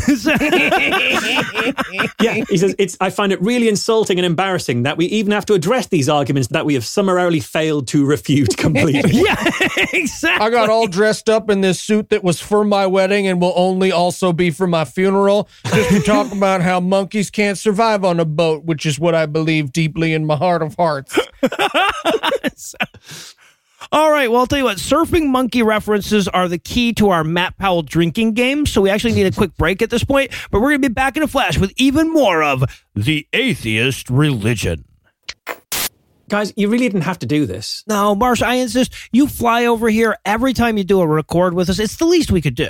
Yeah, he says it's. I find it really insulting and embarrassing that we even have to address these arguments that we have summarily failed to refute completely. yeah, exactly. I got all dressed up in this suit that was for my wedding and will only also be for my funeral, just to talk about how monkeys can't survive on a boat, which is what I believe deeply in my heart of hearts. All right. Well, I'll tell you what, surfing monkey references are the key to our Matt Powell drinking game. So we actually need a quick break at this point, but we're going to be back in a flash with even more of the atheist religion. Guys, you really didn't have to do this. No, Marsh, I insist you fly over here every time you do a record with us. It's the least we could do.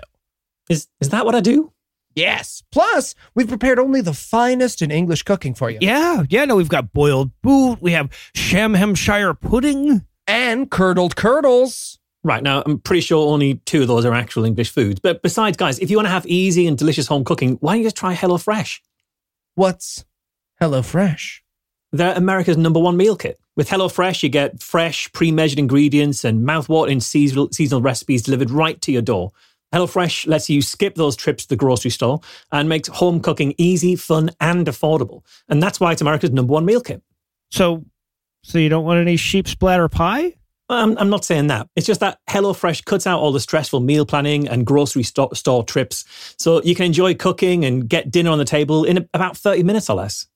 Is is that what I do? Yes. Plus, we've prepared only the finest in English cooking for you. Yeah. Yeah. No, we've got boiled boot. We have Shamhamshire pudding. And curdled curdles. Right now, I'm pretty sure only two of those are actual English foods. But besides, guys, if you want to have easy and delicious home cooking, why don't you just try HelloFresh? What's HelloFresh? They're America's number one meal kit. With HelloFresh, you get fresh, pre-measured ingredients and mouth-watering seasonal, seasonal recipes delivered right to your door. HelloFresh lets you skip those trips to the grocery store and makes home cooking easy, fun, and affordable. And that's why it's America's number one meal kit. So, so you don't want any sheep splatter pie? I'm, I'm not saying that. It's just that HelloFresh cuts out all the stressful meal planning and grocery store, store trips. So you can enjoy cooking and get dinner on the table in about 30 minutes or less.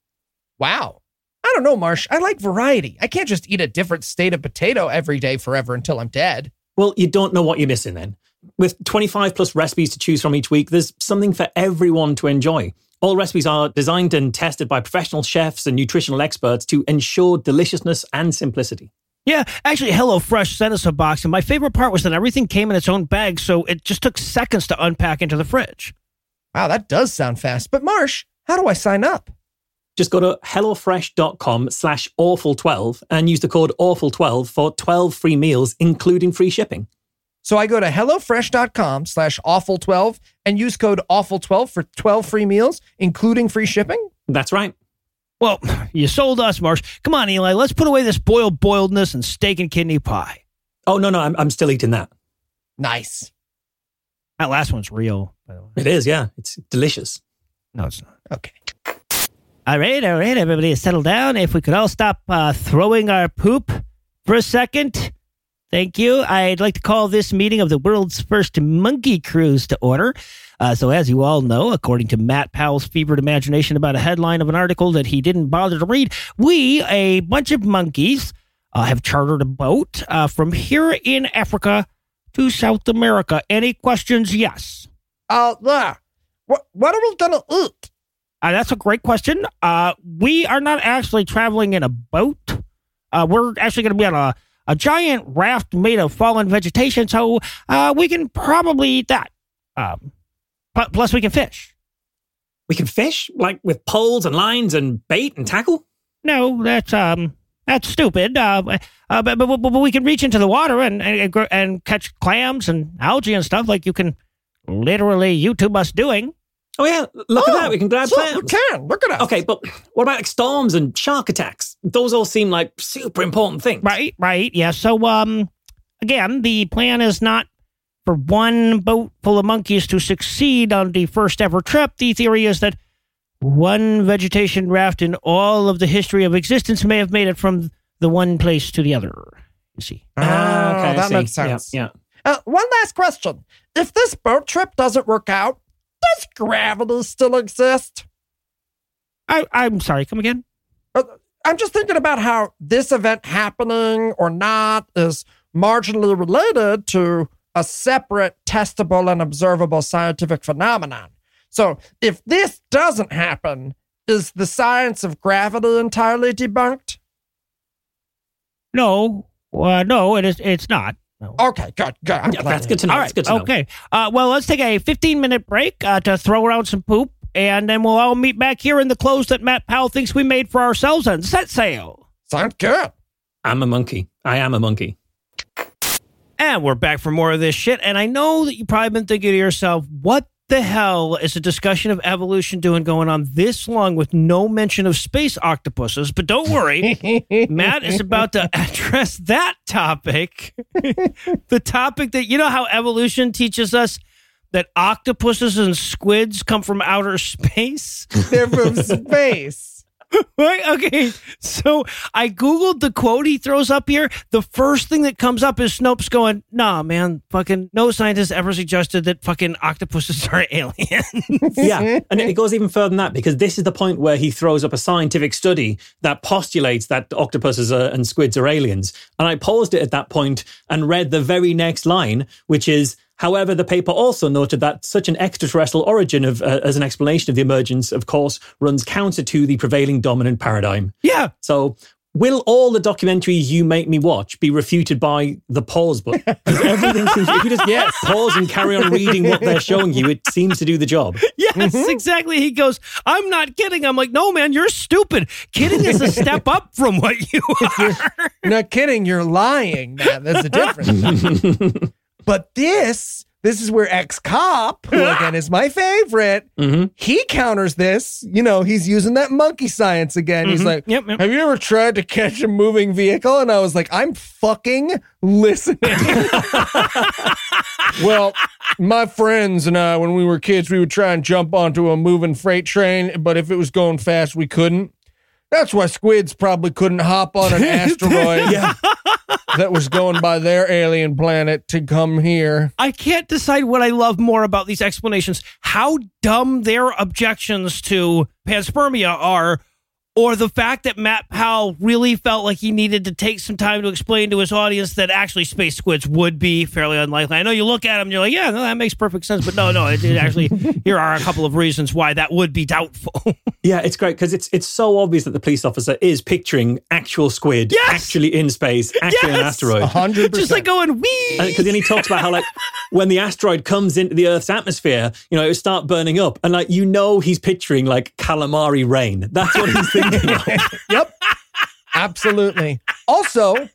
Wow. I don't know, Marsh. I like variety. I can't just eat a different state of potato every day forever until I'm dead. Well, you don't know what you're missing then. With 25 plus recipes to choose from each week, there's something for everyone to enjoy. All recipes are designed and tested by professional chefs and nutritional experts to ensure deliciousness and simplicity. Yeah, actually, HelloFresh sent us a box, and my favorite part was that everything came in its own bag, so it just took seconds to unpack into the fridge. Wow, that does sound fast. But Marsh, how do I sign up? Just go to hellofresh.com slash awful12 and use the code awful12 for 12 free meals, including free shipping. So I go to HelloFresh.com slash awful12 and use code awful12 for 12 free meals, including free shipping? That's right. Well, you sold us, Marsh. Come on, Eli, let's put away this boiled boiledness and steak and kidney pie. Oh, no, no, I'm, I'm still eating that. Nice. That last one's real, by the way. It is, yeah. It's delicious. No, it's not. Okay. All right, all right, everybody, settle down. If we could all stop uh, throwing our poop for a second. Thank you. I'd like to call this meeting of the world's first monkey cruise to order. Uh, so, as you all know, according to Matt Powell's fevered imagination about a headline of an article that he didn't bother to read, we, a bunch of monkeys, uh, have chartered a boat uh, from here in Africa to South America. Any questions? Yes. Uh, yeah. What, what are we going to eat? Uh, that's a great question. Uh, we are not actually traveling in a boat. Uh, we're actually going to be on a, a giant raft made of fallen vegetation, so uh, we can probably eat that. Um, plus, we can fish. We can fish, like with poles and lines and bait and tackle? No, that's um, that's stupid. Uh, uh, but, but, but we can reach into the water and, and and catch clams and algae and stuff like you can literally YouTube us doing. Oh, yeah. Look at that. We can grab so clams. We can. Look at us. Okay, but what about like storms and shark attacks? Those all seem like super important things. Right, right. Yeah. So, um, again, the plan is not for one boat full of monkeys to succeed on the first ever trip. The theory is that one vegetation raft in all of the history of existence may have made it from the one place to the other. You see. Oh, Ah, okay, that see. makes sense. Yeah, Uh, one last question. If this boat trip doesn't work out, does gravity still exist? I, I'm sorry. Come again. Uh, I'm just thinking about how this event happening or not is marginally related to a separate, testable, and observable scientific phenomenon. So, if this doesn't happen, is the science of gravity entirely debunked? No. Uh, no, it is. It's not. No. Okay, good, good. I'm Yeah, glad. that's good to know. All That's good to know. Okay. Uh, well, let's take a 15 minute break uh, to throw around some poop, and then we'll all meet back here in the clothes that Matt Powell thinks we made for ourselves and set sail. Sounds good. I'm a monkey. I am a monkey. And we're back for more of this shit. And I know that you've probably been thinking to yourself, what the hell is a discussion of evolution doing going on this long with no mention of space octopuses? But don't worry, Matt is about to address that topic. the topic that, you know, how evolution teaches us that octopuses and squids come from outer space? They're from space. Right? Okay. So I Googled the quote he throws up here. The first thing that comes up is Snopes going, nah, man, fucking no scientist ever suggested that fucking octopuses are aliens. yeah, and it goes even further than that because this is the point where he throws up a scientific study that postulates that octopuses are, and squids are aliens. And I paused it at that point and read the very next line, which is. However, the paper also noted that such an extraterrestrial origin of, uh, as an explanation of the emergence, of course, runs counter to the prevailing dominant paradigm. yeah. So, will all the documentaries you make me watch be refuted by the pause button? 'Cause everything seems, if you just pause and carry on reading what they're showing you, it seems to do the job. Yes, exactly. He goes, I'm not kidding. I'm like, no, man, you're stupid. Kidding is a step up from what you are. Not kidding, you're lying. Man. That's the difference. But this, this is where ex cop, who again is my favorite, Mhm. he counters this. You know, he's using that monkey science again. He's like, Yep, yep. Have you ever tried to catch a moving vehicle? And I was like, I'm fucking listening. well, my friends and I, when we were kids, we would try and jump onto a moving freight train, but if it was going fast, we couldn't. That's why squids probably couldn't hop on an asteroid that was going by their alien planet to come here. I can't decide what I love more about these explanations. How dumb their objections to panspermia are, or the fact that Matt Powell really felt like he needed to take some time to explain to his audience that actually space squids would be fairly unlikely. I know you look at them, and you're like, yeah, no, that makes perfect sense, but no, no, it, it actually here are a couple of reasons why that would be doubtful. Yeah, it's great because it's it's so obvious that the police officer is picturing actual squid Yes! actually in space, actually on an asteroid. hundred Just like going wee. Because then he talks about how like when the asteroid comes into the Earth's atmosphere, you know, it would start burning up, and like you know he's picturing like calamari rain. That's what he's thinking. Yep. Absolutely. Also,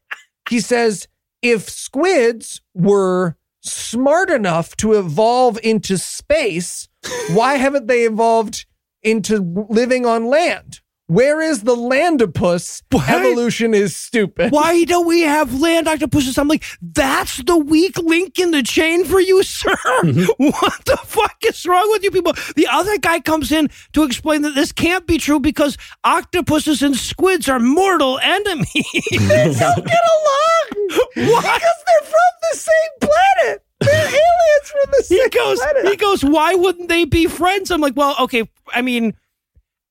he says if squids were smart enough to evolve into space, why haven't they evolved into living on land? Where is the landopus? What? Evolution is stupid. Why don't we have land octopuses? I'm like, that's the weak link in the chain for you, sir. Mm-hmm. What the fuck is wrong with you people? The other guy comes in to explain that this can't be true because octopuses and squids are mortal enemies. They don't get along Why? because they're from the same planet. They're aliens from the same he goes, planet. he goes, why wouldn't they be friends? I'm like, well, okay, I mean,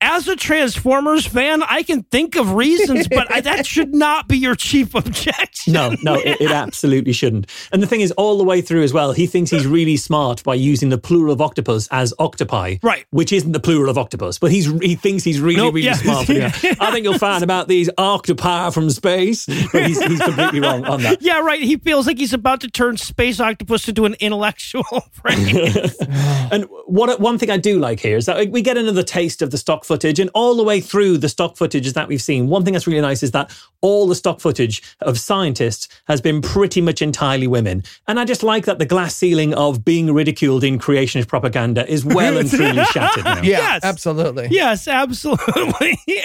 as a Transformers fan, I can think of reasons, but I, that should not be your chief objection. No, no, it, it absolutely shouldn't. And the thing is, all the way through as well, he thinks he's really smart by using the plural of octopus as octopi, Right. Which isn't the plural of octopus, but he's he thinks he's really, Nope, really yeah. smart. I think you'll find about these octopi from space, but he's, he's completely wrong on that. Yeah, right. He feels like he's about to turn space octopus into an intellectual brain. And what one thing I do like here is that we get another taste of the stock footage, and all the way through the stock footage that we've seen, one thing that's really nice is that all the stock footage of scientists has been pretty much entirely women. And I just like that the glass ceiling of being ridiculed in creationist propaganda is well and truly shattered now. yeah, Yes. absolutely. yes, absolutely.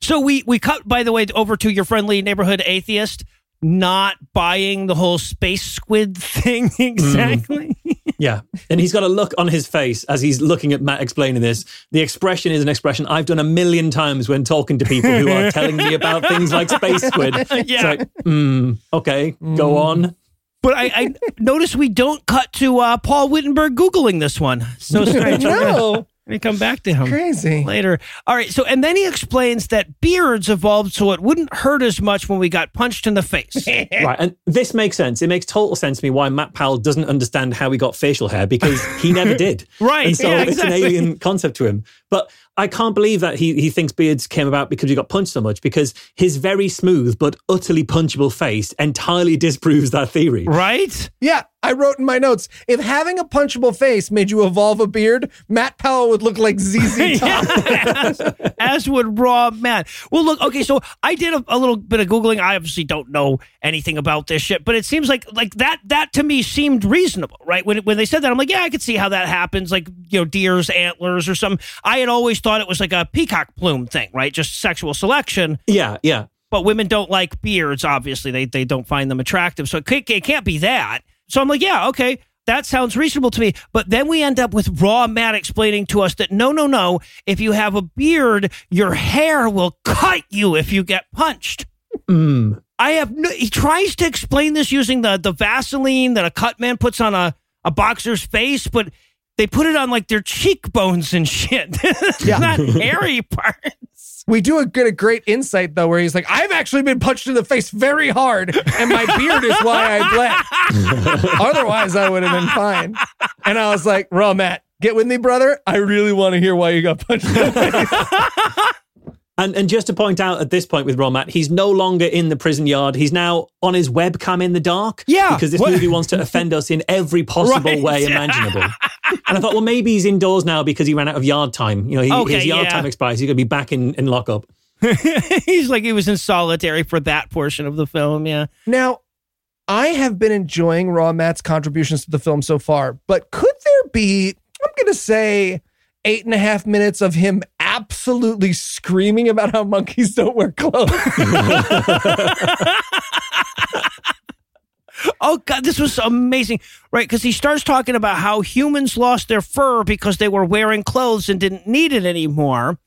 so we we cut by the way over to your friendly neighborhood atheist not buying the whole space squid thing exactly. Yeah. And he's got a look on his face as he's looking at Matt explaining this. The expression is an expression I've done a million times when talking to people who are telling me about things like space squid. It's Yeah. like, hmm, okay, go on. But I, I notice we don't cut to uh, Paul Wittenberg googling this one. So strange. No, Let me come back to him. crazy. later. All right. So, and then he explains that beards evolved so it wouldn't hurt as much when we got punched in the face. Right. And this makes sense. It makes total sense to me why Matt Powell doesn't understand how he got facial hair because he never did. Right, And so yeah, it's exactly. an alien concept to him. But I can't believe that he, he thinks beards came about because he got punched so much because his very smooth but utterly punchable face entirely disproves that theory. right? Yeah, I wrote in my notes if having a punchable face made you evolve a beard, Matt Powell would look like ZZ Top. as, as would Raw Matt. Well, look, okay, so I did a, a little bit of googling. I obviously don't know anything about this shit, but it seems like like that that to me seemed reasonable, right? When when they said that, I'm like, yeah, I could see how that happens, like you know, deer's antlers or something. I had always thought it was like a peacock plume thing, right? Just sexual selection. Yeah, yeah. but women don't like beards. Obviously, they they don't find them attractive, so it it can't be that. So I'm like, yeah, okay, that sounds reasonable to me. But then we end up with Raw Matt explaining to us that no, no, no. If you have a beard, your hair will cut you if you get punched. Mm. I have. No, he tries to explain this using the the Vaseline that a cut man puts on a a boxer's face, but. They put it on like their cheekbones and shit. Yeah. not hairy parts. We do a good, a great insight though, where he's like, "I've actually been punched in the face very hard, and my beard is why I bled. Otherwise, I would have been fine." And I was like, "Raw Matt, get with me, brother. I really want to hear why you got punched in the face." And and just to point out at this point with Raw Matt, he's no longer in the prison yard. He's now on his webcam in the dark. Yeah. Because this What- movie wants to offend us in every possible Right. way imaginable. and I thought, well, maybe he's indoors now because he ran out of yard time. You know, he, Okay, his yard yeah. time expires. He's going to be back in, in lockup. He's like he was in solitary for that portion of the film. Yeah. Now, I have been enjoying Raw Matt's contributions to the film so far, but could there be, I'm going to say, eight and a half minutes of him absolutely screaming about how monkeys don't wear clothes? Oh god, this was amazing, right? Because he starts talking about how humans lost their fur because they were wearing clothes and didn't need it anymore,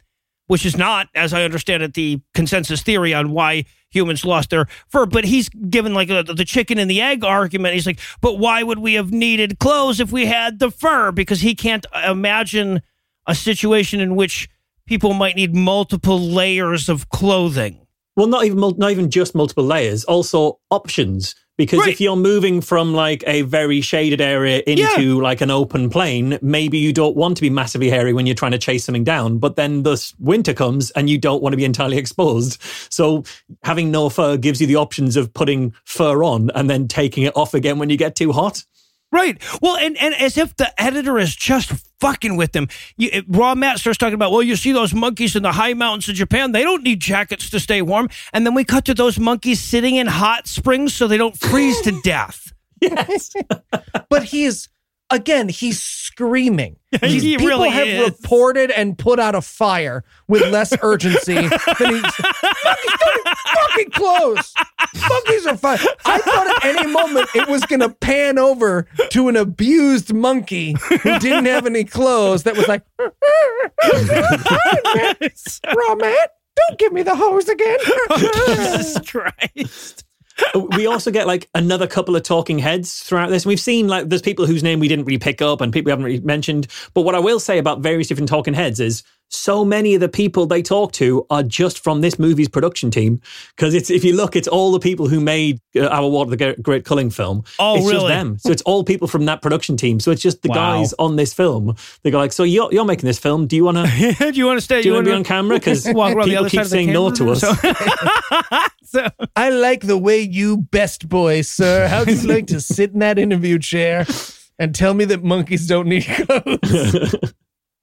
which is not, as I understand it, the consensus theory on why humans lost their fur. But he's given like a, the chicken and the egg argument. He's like, but why would we have needed clothes if we had the fur? Because he can't imagine a situation in which people might need multiple layers of clothing. Well, not even not even just multiple layers, also options. Because Right. if you're moving from like a very shaded area into like an open plain, maybe you don't want to be massively hairy when you're trying to chase something down. But then the winter comes and you don't want to be entirely exposed. So having no fur gives you the options of putting fur on and then taking it off again when you get too hot. Right. Well, and, and as if the editor is just fucking with them. You, Raw Matt starts talking about, well, you see those monkeys in the high mountains of Japan. They don't need jackets to stay warm. And then we cut to those monkeys sitting in hot springs so they don't freeze to death. Yes. but he's again he's screaming. These he people really have is. reported and put out a fire with less urgency than he's don't fucking close. Monkeys are fine i thought at any moment it was gonna pan over to an abused monkey who didn't have any clothes that was like raw man. Don't give me the hose again. Oh, Jesus Christ. We also get like another couple of talking heads throughout this. We've seen like there's people whose name we didn't really pick up and people we haven't really mentioned. But what I will say about various different talking heads is so many of the people they talk to are just from this movie's production team. Because it's if you look, it's all the people who made uh, Our War of the Great- Great Culling film. Oh, it's just really? them. So it's all people from that production team. So it's just the Wow. guys on this film. They go like, so you're you're making this film. Do you want to? Do you want to stay? Do you want to be on camera? Because Walk the people other keep side of saying no to camera? us. So, I like the way you best boy, sir. How'd you like to sit in that interview chair and tell me that monkeys don't need clothes?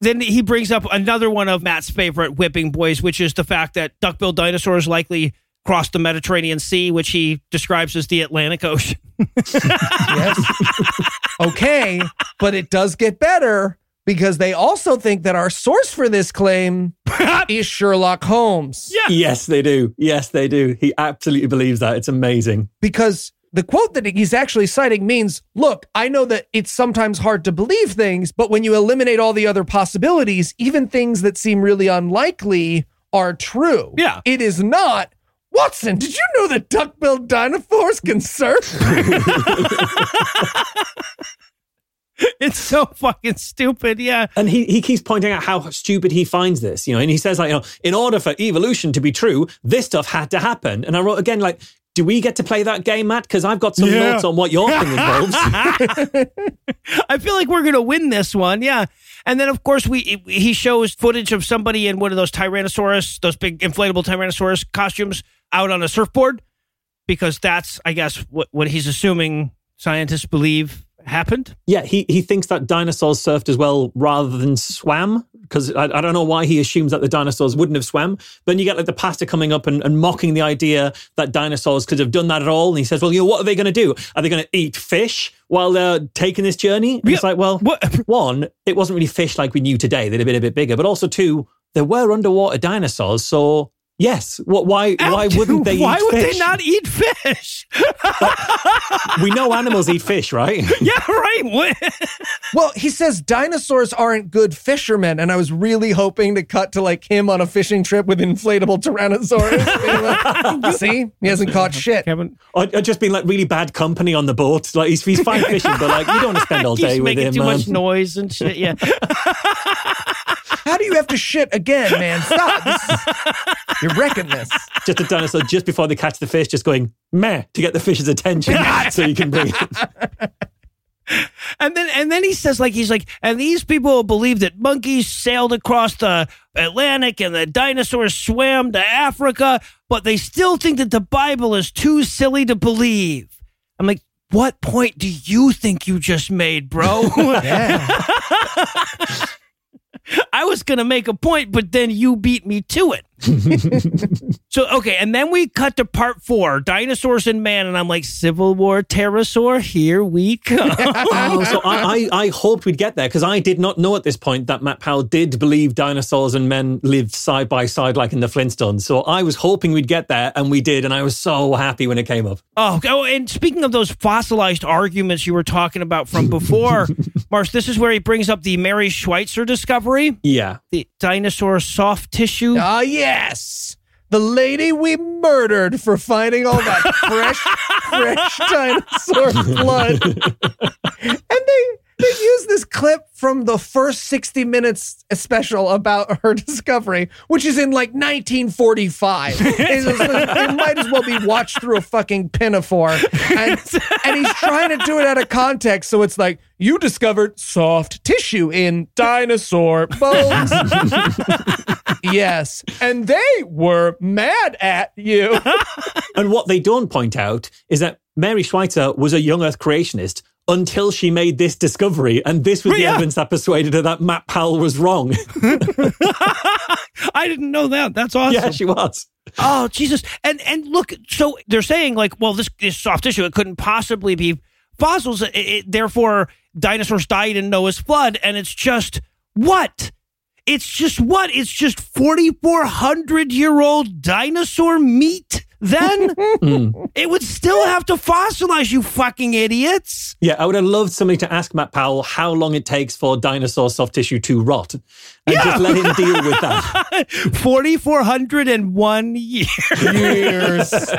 Then he brings up another one of Matt's favorite whipping boys, which is the fact that duckbill dinosaurs likely crossed the Mediterranean Sea, which he describes as the Atlantic Ocean. yes. Okay, but it does get better because they also think that our source for this claim is Sherlock Holmes. Yeah. Yes, they do. Yes, they do. He absolutely believes that. It's amazing. Because the quote that he's actually citing means look, I know that it's sometimes hard to believe things, but when you eliminate all the other possibilities, even things that seem really unlikely are true. Yeah. It is not. Watson, did you know that duck-billed dinosaurs can surf? It's so fucking stupid. Yeah. And he, he keeps pointing out how stupid he finds this, you know, and he says, like, you know, in order for evolution to be true, this stuff had to happen. And I wrote again, like, do we get to play that game, Matt? Because I've got some Yeah. notes on what your thing involves. I feel like we're gonna win this one, yeah. And then, of course, we he shows footage of somebody in one of those Tyrannosaurus, those big inflatable Tyrannosaurus costumes, out on a surfboard, because that's, I guess, what what he's assuming scientists believe happened. yeah, he, he thinks that dinosaurs surfed as well rather than swam. Because I, I don't know why he assumes that the dinosaurs wouldn't have swam. Then you get like the pastor coming up and, and mocking the idea that dinosaurs could have done that at all. And he says, well, you know, what are they going to do? Are they going to eat fish while they're taking this journey? And it's like, well, What? one, it wasn't really fish like we knew today. They'd have been a bit bigger. But also, two, there were underwater dinosaurs. So, yes, what, why, why wouldn't they eat fish? Why eat would fish? they not eat fish? We know animals eat fish, right? yeah, right. Well, he says dinosaurs aren't good fishermen, and I was really hoping to cut to like him on a fishing trip with inflatable Tyrannosaurus. Being See, he hasn't caught shit. Kevin, Or, or just being like really bad company on the boat. Like he's, he's fine fishing, but like you don't want to spend all keeps day with making him. too man. much noise and shit. Yeah. How do you have to shit again, man? Stop! Is- you're wrecking this. Just a dinosaur just before they catch the fish, just going meh to get the fish's attention, so you can bring it. And then and then he says like he's like and these people believe that monkeys sailed across the Atlantic and the dinosaurs swam to Africa, but they still think that the Bible is too silly to believe. I'm like, what point do you think you just made, bro? I was gonna make a point, but then you beat me to it. So okay, and then we cut to part four, dinosaurs and man, and I'm like, Civil War pterosaur, here we go. Oh, so I, I, I hoped we'd get there because I did not know at this point that Matt Powell did believe dinosaurs and men lived side by side like in the Flintstones. So I was hoping we'd get there, and we did, and I was so happy when it came up. Oh, oh, and speaking of those fossilized arguments you were talking about from before, Marsh, this is where he brings up the Mary Schweitzer discovery, Yeah. the dinosaur soft tissue. Ah, yes. The lady we murdered for finding all that fresh, fresh dinosaur blood. And they they use this clip from the first 60 minutes special about her discovery, which is in like 1945. It might as well be watched through a fucking pinafore. And, and he's trying to do it out of context. So it's like, you discovered soft tissue in dinosaur bones. Yes. And they were mad at you. And what they don't point out is that Mary Schweitzer was a young Earth creationist until she made this discovery. And this was the Yeah. evidence that persuaded her that Matt Powell was wrong. I didn't know that. That's awesome. yeah, she was. Oh Jesus! And and look, so they're saying like, well, this is soft tissue. It couldn't possibly be fossils. It- it- therefore, dinosaurs died in Noah's flood, and it's just what? It's just what? It's just forty four hundred year old dinosaur meat. Then it would still have to fossilize. You fucking idiots! Yeah, I would have loved somebody to ask Matt Powell how long it takes for dinosaur soft tissue to rot and just let him deal with that. Forty four hundred and one years. years.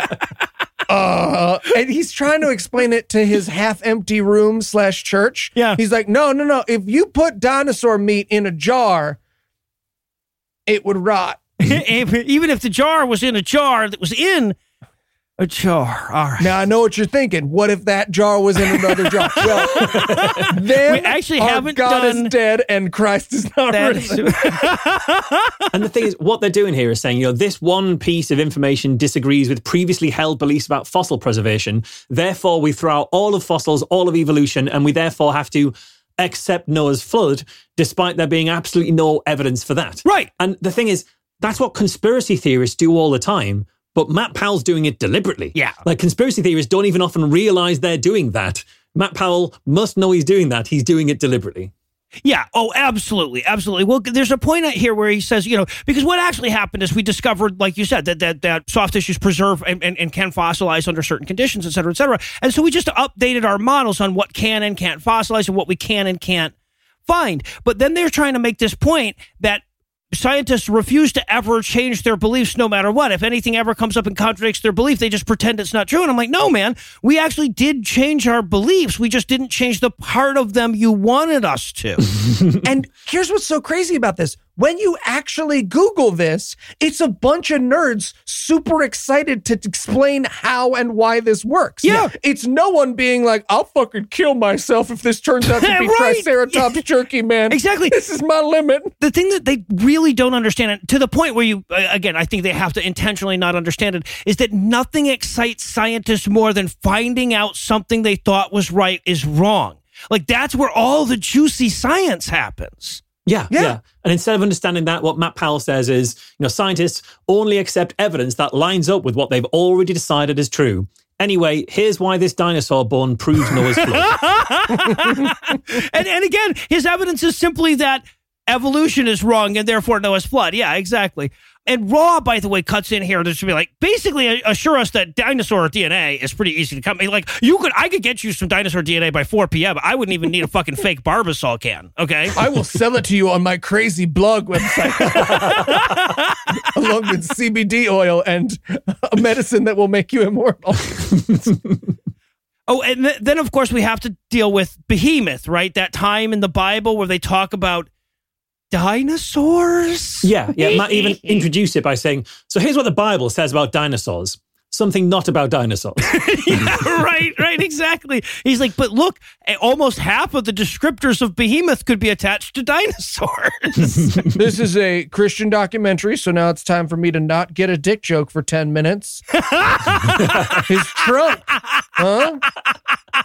Uh, and he's trying to explain it to his half-empty room slash church. Yeah. he's like, no, no, no. If you put dinosaur meat in a jar, it would rot. Even if the jar was in a jar that was in a jar. All right. Now I know what you're thinking. What if that jar was in another jar? Well, then We actually our haven't God done- is dead and Christ is not That risen. is- And the thing is, what they're doing here is saying, you know, this one piece of information disagrees with previously held beliefs about fossil preservation. Therefore, we throw out all of fossils, all of evolution, and we therefore have to accept Noah's flood, despite there being absolutely no evidence for that. Right. And the thing is, that's what conspiracy theorists do all the time. But Matt Powell's doing it deliberately. Yeah. Like conspiracy theorists don't even often realize they're doing that. Matt Powell must know he's doing that. He's doing it deliberately. Yeah. Oh, absolutely, absolutely. Well, there's a point out here where he says, you know, because what actually happened is we discovered, like you said, that that that soft tissues preserve and, and, and can fossilize under certain conditions, et cetera, et cetera. And so we just updated our models on what can and can't fossilize and what we can and can't find. But then they're trying to make this point that scientists refuse to ever change their beliefs no matter what. If anything ever comes up and contradicts their belief, they just pretend it's not true. And I'm like, no, man, we actually did change our beliefs. We just didn't change the part of them you wanted us to. and here's what's so crazy about this. When you actually Google this, it's a bunch of nerds super excited to explain how and why this works. Yeah. It's no one being like, I'll fucking kill myself if this turns out to be Right. Triceratops jerky, man. Exactly. This is my limit. the thing that they really don't understand, and to the point where you, again, I think they have to intentionally not understand it, is that nothing excites scientists more than finding out something they thought was right is wrong. Like that's where all the juicy science happens. Yeah, Yeah. yeah, And instead of understanding that, what Matt Powell says is, you know, scientists only accept evidence that lines up with what they've already decided is true. Anyway, here's why this dinosaur bone proves Noah's flood. and and again, his evidence is simply that evolution is wrong and therefore Noah's flood. Yeah, exactly. And Raw, by the way, cuts in here to be like basically assure us that dinosaur DNA is pretty easy to come. Like you could, I could get you some dinosaur DNA by 4 p.m. I wouldn't even need a fucking fake Barbasol can. Okay. I will sell it to you on my crazy blog website, along with CBD oil and a medicine that will make you immortal. Oh, and th- then of course we have to deal with Behemoth, right? That time in the Bible where they talk about dinosaurs. yeah, yeah. Matt even introduce it by saying, so here's what the Bible says about dinosaurs. Something not about dinosaurs. yeah, right, right, exactly. He's like, but look, almost half of the descriptors of Behemoth could be attached to dinosaurs. This is a Christian documentary, so now it's time for me to not get a dick joke for 10 minutes. His trunk, huh?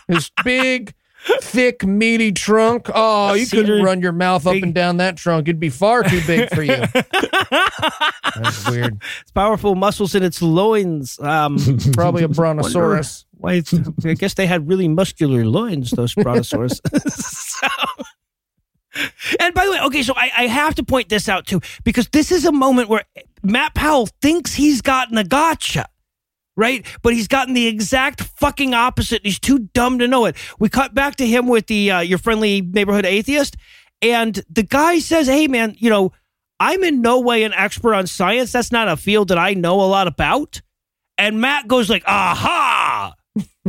His big, thick, meaty trunk. Oh, you Cedar- couldn't run your mouth up big- and down that trunk. It'd be far too big for you. That's weird. it's powerful muscles in its loins. Um, Probably a brontosaurus. why? I guess they had really muscular loins. Those brontosaurs. So- and by the way, okay, so I, I have to point this out too because this is a moment where Matt Powell thinks he's gotten a gotcha. Right? But he's gotten the exact fucking opposite. He's too dumb to know it. We cut back to him with the uh, your friendly neighborhood atheist, and the guy says, "Hey, man, you know, I'm in no way an expert on science. That's not a field that I know a lot about." And Matt goes like, "Aha."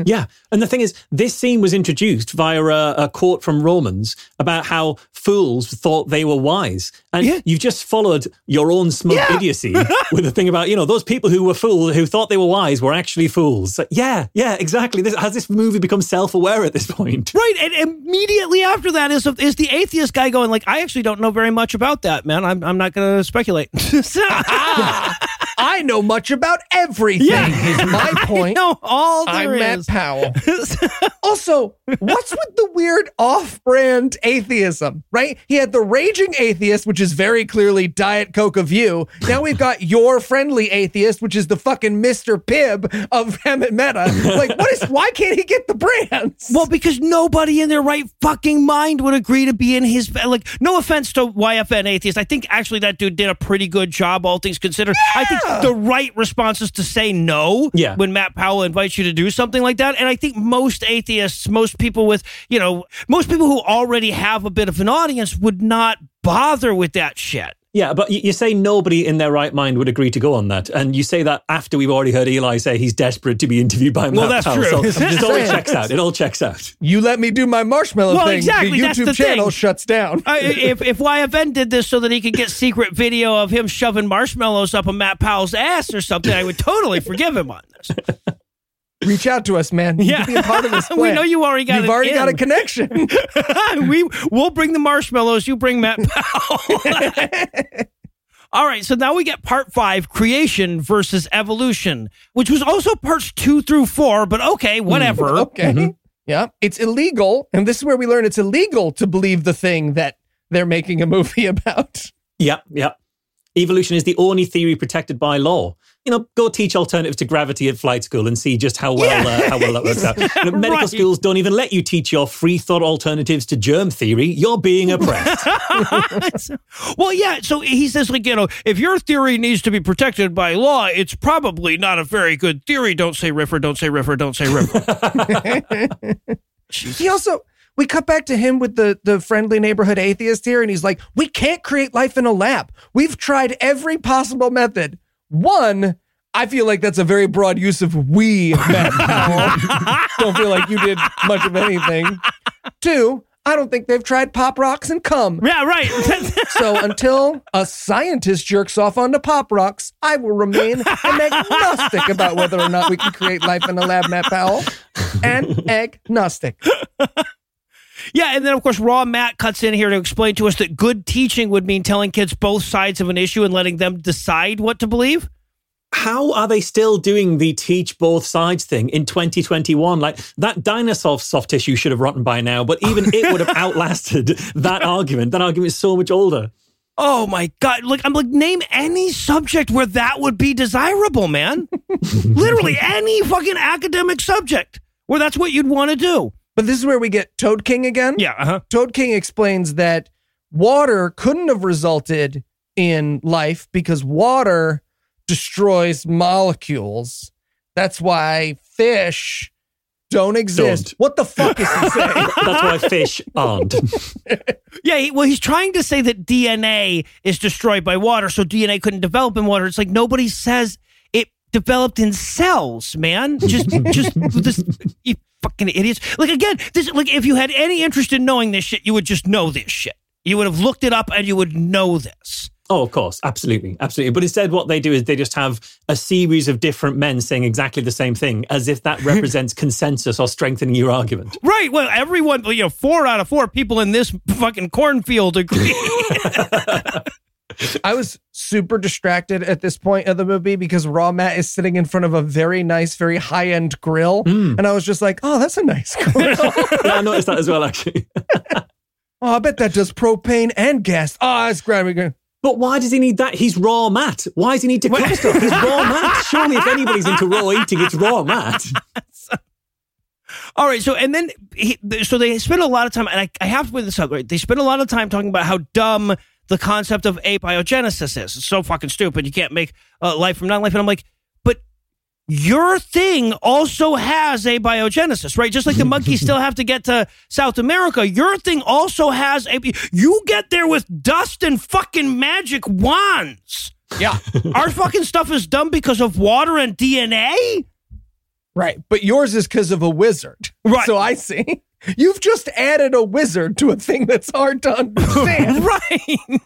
Yeah. And the thing is, this scene was introduced via a, a quote from Romans about how fools thought they were wise. And Yeah. you've just followed your own smug Yeah. idiocy with the thing about, you know, those people who were fools, who thought they were wise, were actually fools. So, yeah, yeah, exactly. This, has this movie become self aware at this point? Right, and immediately after that is is the atheist guy going like, I actually don't know very much about that, man. I'm I'm not going to speculate. I know much about everything. Yeah. Is my point. I know all I'm there Matt is. Powell. also, what's with the weird off-brand atheism? Right? He had the raging atheist, which is very clearly Diet Coke of you. Now we've got your friendly atheist, which is the fucking Mr. Pibb of Hemant Mehta. Like, what is? Why can't he get the brands? Well, because nobody in their right fucking mind would agree to be in his like. No offense to YFN atheist, I think actually that dude did a pretty good job, all things considered. I think the right response is to say no. Yeah. When Matt Powell invites you to do something like that, and I think most atheists, most people with you know, most people who already have a bit of an audience would not bother with that shit. Yeah, but you, you say nobody in their right mind would agree to go on that. And you say that after we've already heard Eli say he's desperate to be interviewed by Matt Well, that's Powell. true. So it all checks out. It all checks out. you let me do my marshmallow Well, thing. exactly, The that's YouTube the channel thing. shuts down. I, if if YFN did this so that he could get secret video of him shoving marshmallows up a Matt Powell's ass or something, I would totally forgive him on this. Reach out to us, man. You Yeah. can be a part of this plan. We know you already got You've it already got a connection. we we'll bring the marshmallows. You bring Matt Powell. All right, so now we get part five: creation versus evolution, which was also parts two through four. But okay, hmm, whatever. Okay. Mm-hmm. Yeah. It's illegal. And this is where we learn it's illegal to believe the thing that they're making a movie about. Yep, yep. Evolution is the only theory protected by law. You know, go teach alternatives to gravity at flight school and see just how well uh, how well that works out. You know, medical Right. schools don't even let you teach your free thought alternatives to germ theory. You're being oppressed. well, yeah. So he says, like, you know, if your theory needs to be protected by law, it's probably not a very good theory. Don't say Riffer. Don't say Riffer. Don't say Riffer. He also we cut back to him with the the friendly neighborhood atheist here, and he's like, "We can't create life in a lab. We've tried every possible method. One, I feel like that's a very broad use of we, Matt Powell. don't feel like you did much of anything. Two, I don't think they've tried pop rocks and cum. yeah, right. So until a scientist jerks off onto pop rocks, I will remain an agnostic about whether or not we can create life in a lab, Matt Powell. And agnostic. Yeah, and then of course, Raw Matt cuts in here to explain to us that good teaching would mean telling kids both sides of an issue and letting them decide what to believe. how are they still doing the teach both sides thing in 2021? Like that dinosaur soft tissue should have rotten by now, but even it would have outlasted that argument. That argument is so much older. Oh my god! Like I'm like, name any subject where that would be desirable, man. Literally any fucking academic subject where that's what you'd want to do. But this is where we get Toad King again. Yeah. Uh-huh. Toad King explains that water couldn't have resulted in life because water destroys molecules. That's why fish don't exist. Don't. What the fuck is he saying? That's why fish aren't. Yeah. He, well, he's trying to say that DNA is destroyed by water, so DNA couldn't develop in water. It's like nobody says it developed in cells, man. Just, just this. Fucking idiots. Like again, this. Like if you had any interest in knowing this shit, you would just know this shit. You would have looked it up and you would know this. Oh, of course. Absolutely. Absolutely. But instead, what they do is they just have a series of different men saying exactly the same thing as if that represents consensus or strengthening your argument. Right. Well, everyone, you know, four out of four people in this fucking cornfield agree. I was super distracted at this point of the movie because Raw Matt is sitting in front of a very nice, very high end grill. Hmm. And I was just like, oh, that's a nice grill. yeah, I noticed that as well, actually. oh, I bet that does propane and gas. Oh, it's grabbing. But why does he need that? He's raw Matt. Why does he need to cook stuff? He's raw Matt. Surely, if anybody's into raw eating, it's raw Matt. All right. So, and then, he, so they spend a lot of time, and I, I have to put this out, right? They spend a lot of time talking about how dumb the concept of abiogenesis is. It's so fucking stupid. You can't make uh, life from non life. And I'm like, but your thing also has abiogenesis, right? Just like the monkeys still have to get to South America, your thing also has a. You get there with dust and fucking magic wands. Yeah. Our fucking stuff is dumb because of water and DNA. Right. But yours is because of a wizard. Right. So I see. You've just added a wizard to a thing that's hard to understand. right.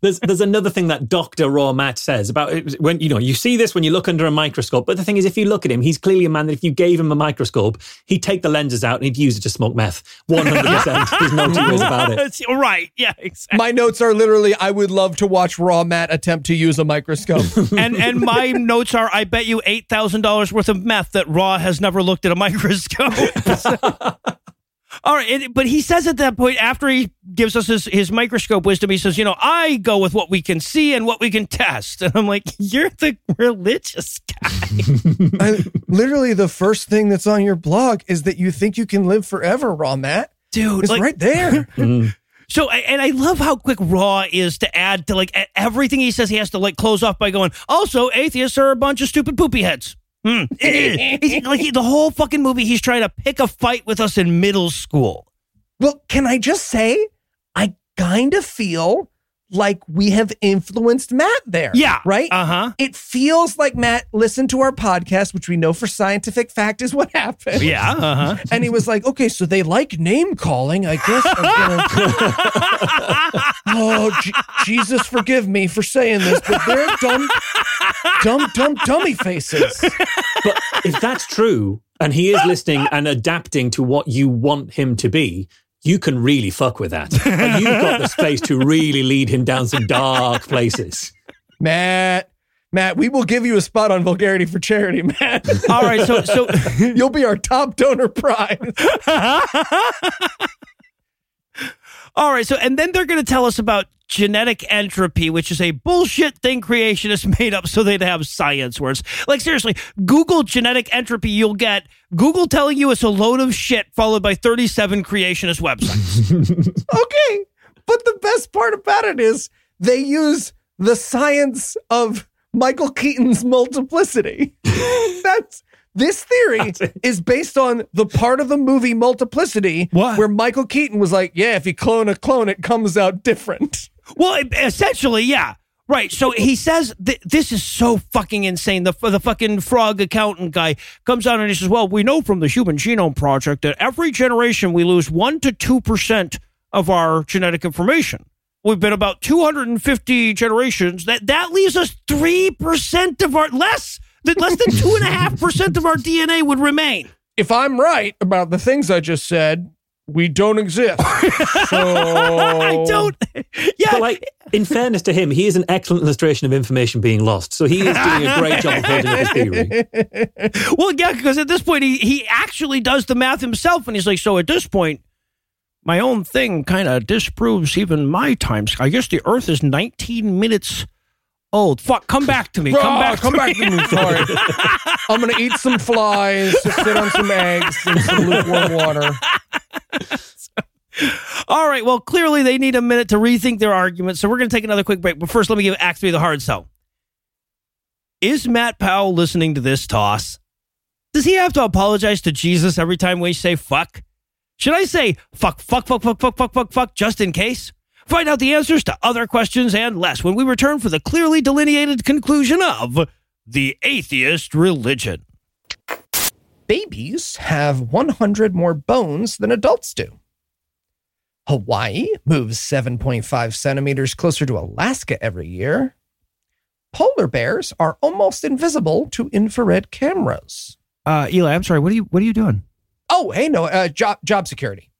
There's there's another thing that Doctor Raw Matt says about it, when you know you see this when you look under a microscope. But the thing is, if you look at him, he's clearly a man that if you gave him a microscope, he'd take the lenses out and he'd use it to smoke meth. One hundred percent. There's no two ways about it. Right. Yeah, exactly. My notes are literally I would love to watch Raw Matt attempt to use a microscope. and and my notes are I bet you eight thousand dollars worth of meth that Raw has never looked at a microscope. All right, and- but he says at that point after he gives us his, his microscope wisdom, he says, "You know, I go with what we can see and what we can test." And I'm like, "You're the religious guy." I, literally, the first thing that's on your blog is that you think you can live forever, Raw Matt. dude. It's like- right there. Mm-hmm. So, and I love how quick Raw is to add to like everything he says. He has to like close off by going, "Also, atheists are a bunch of stupid poopy heads." Hmm. He's- like he- the whole fucking movie, he's trying to pick a fight with us in middle school. well, can I just say, I kind of feel like we have influenced Matt there. Yeah. Right? Uh huh. it feels like Matt listened to our podcast, which we know for scientific fact is what happened. Yeah. Uh huh. And he was like, okay, so they like name calling. I guess I'm gonna. oh, J- Jesus, forgive me for saying this, but they're dumb, dumb, dumb, dummy faces. But if that's true, and he is listening and adapting to what you want him to be, you can really fuck with that. Like, you've got the space to really lead him down some dark places. Matt, Matt, we will give you a spot on Vulgarity for Charity, Matt. All right. So, so You'll be our top donor prize. All right. So, and then they're going to tell us about genetic entropy, which is a bullshit thing creationists made up so they'd have science words. Like, seriously, Google genetic entropy, you'll get Google telling you it's a load of shit, followed by 37 creationist websites. okay. But the best part about it is they use the science of Michael Keaton's multiplicity. That's this theory is based on the part of the movie Multiplicity What? where Michael Keaton was like, "Yeah, if you clone a clone, it comes out different." Well, essentially, yeah. Right. So he says th- this is so fucking insane. The, the fucking frog accountant guy comes out and he says, Well, we know from the Human Genome Project that every generation we lose 1% to 2% of our genetic information. We've been about 250 generations. That that leaves us 3% of our less than less than 2.5% of our DNA would remain. If I'm right about the things I just said, we don't exist. so I don't. Yeah. But like, in fairness to him, he is an excellent illustration of information being lost. So he is doing a great job of holding up his theory. Well, yeah, because at this point he he actually does the math himself, and he's like, so at this point, my own thing kind of disproves even my times. I guess the Earth is 19 minutes old. Fuck, come back to me. Come Ah, back. come to back me. to me. Sorry. I'm gonna eat some flies, just sit on some eggs and some lukewarm water. All right. Well, clearly they need a minute to rethink their argument, so we're going to take another quick break. But first, let me give Act Three the hard sell. Is Matt Powell listening to this toss? Does he have to apologize to Jesus every time we say fuck? Should I say fuck, fuck, fuck, fuck, fuck, fuck, fuck, fuck, just in case? Find out the answers to other questions and less when we return for the clearly delineated conclusion of the atheist religion. Babies have 100 more bones than adults do. Hawaii moves 7.5 centimeters closer to Alaska every year. Polar bears are almost invisible to infrared cameras. Uh, Eli, I'm sorry. What are you What are you doing? Oh, hey, no, uh, job job security.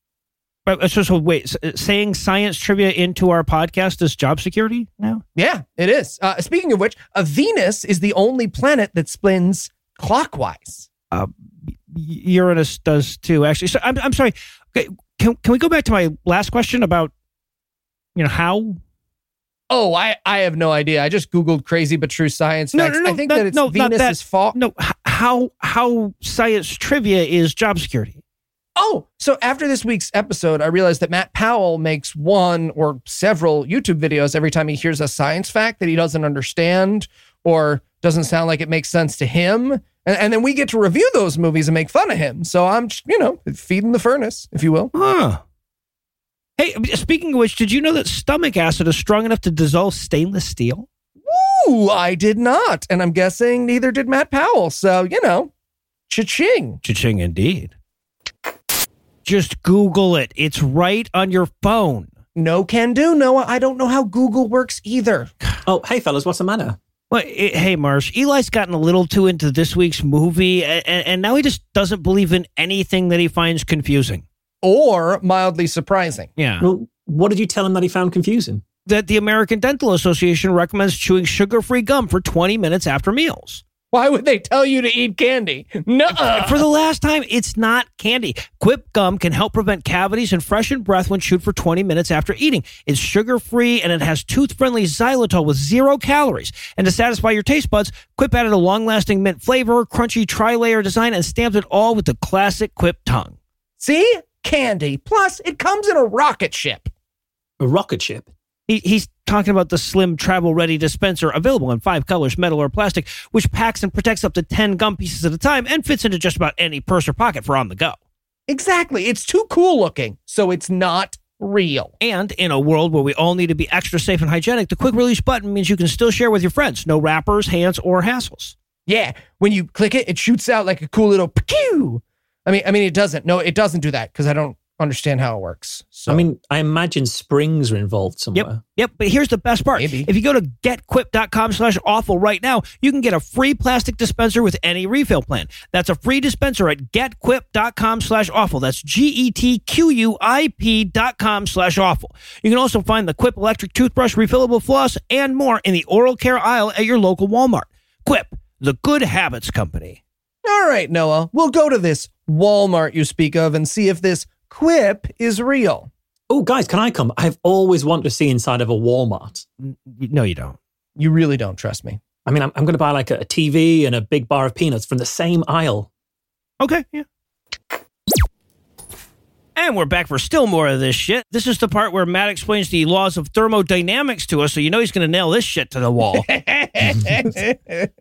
Uh, So, so wait, s- saying science trivia into our podcast is job security now? Yeah, it is. Uh, speaking of which, uh, Venus is the only planet that spins clockwise. Y- Uranus does too, actually. So I'm, I'm sorry. Okay, Can, can we go back to my last question about, you know, how? Oh, I, I have no idea. I just Googled crazy but true science No, facts. no, no, I think that- that it's no, not Venus that. is fall. No, how how science trivia is job security? Oh, so after this week's episode, I realized that Matt Powell makes one or several YouTube videos every time he hears a science fact that he doesn't understand or doesn't sound like it makes sense to him. And, and then we get to review those movies and make fun of him. So I'm, you know, feeding the furnace, if you will. Huh. Hey, speaking of which, did you know that stomach acid is strong enough to dissolve stainless steel? Ooh, I did not. And I'm guessing neither did Matt Powell. So, you know, Cha-ching. Cha-ching indeed. Just Google it. It's right on your phone. No can do, Noah. I don't know how Google works either. Oh, hey, fellas, what's the matter? Well, i hey, Marsh, Eli's gotten a little too into this week's movie, and, and now he just doesn't believe in anything that he finds confusing. Or mildly surprising. Yeah. Well, what did you tell him that he found confusing? that the American Dental Association recommends chewing sugar free gum for 20 minutes after meals. Why would they tell you to eat candy? No. For the last time, it's not candy. Quip gum can help prevent cavities and freshen breath when chewed for 20 minutes after eating. It's sugar free and it has tooth friendly xylitol with zero calories. And to satisfy your taste buds, Quip added a long lasting mint flavor, crunchy tri layer design, and stamped it all with the classic Quip tongue. See? Candy. Plus, it comes in a rocket ship. A rocket ship? He, he's talking about the slim travel ready dispenser available in five colors, metal or plastic, which packs and protects up to 10 gum pieces at a time and fits into just about any purse or pocket for on the go. Exactly. It's too cool looking, so it's not real. And in a world where we all need to be extra safe and hygienic, the quick release button means you can still share with your friends. No wrappers, hands, or hassles. Yeah, when you click it, it shoots out like a cool little pew. I mean, I mean, it doesn't. No, it doesn't do that because I don't understand how it works. So I mean, I imagine springs are involved somewhere. Yep. Yep. But here's the best part. Maybe. If you go to getquip.com slash awful right now, you can get a free plastic dispenser with any refill plan. That's a free dispenser at getquip.com slash awful. That's G-E-T-Q-U-I-P dot com slash awful. You can also find the Quip electric toothbrush, refillable floss, and more in the oral care aisle at your local Walmart. Quip, the good habits company. all right, Noah, we'll go to this Walmart you speak of and see if this quip is real. Oh, guys, can I come? I've always wanted to see inside of a Walmart. No, you don't. You really don't trust me. I mean, I'm, I'm going to buy like a, a TV and a big bar of peanuts from the same aisle. Okay, yeah. And we're back for still more of this shit. This is the part where Matt explains the laws of thermodynamics to us, so you know he's going to nail this shit to the wall.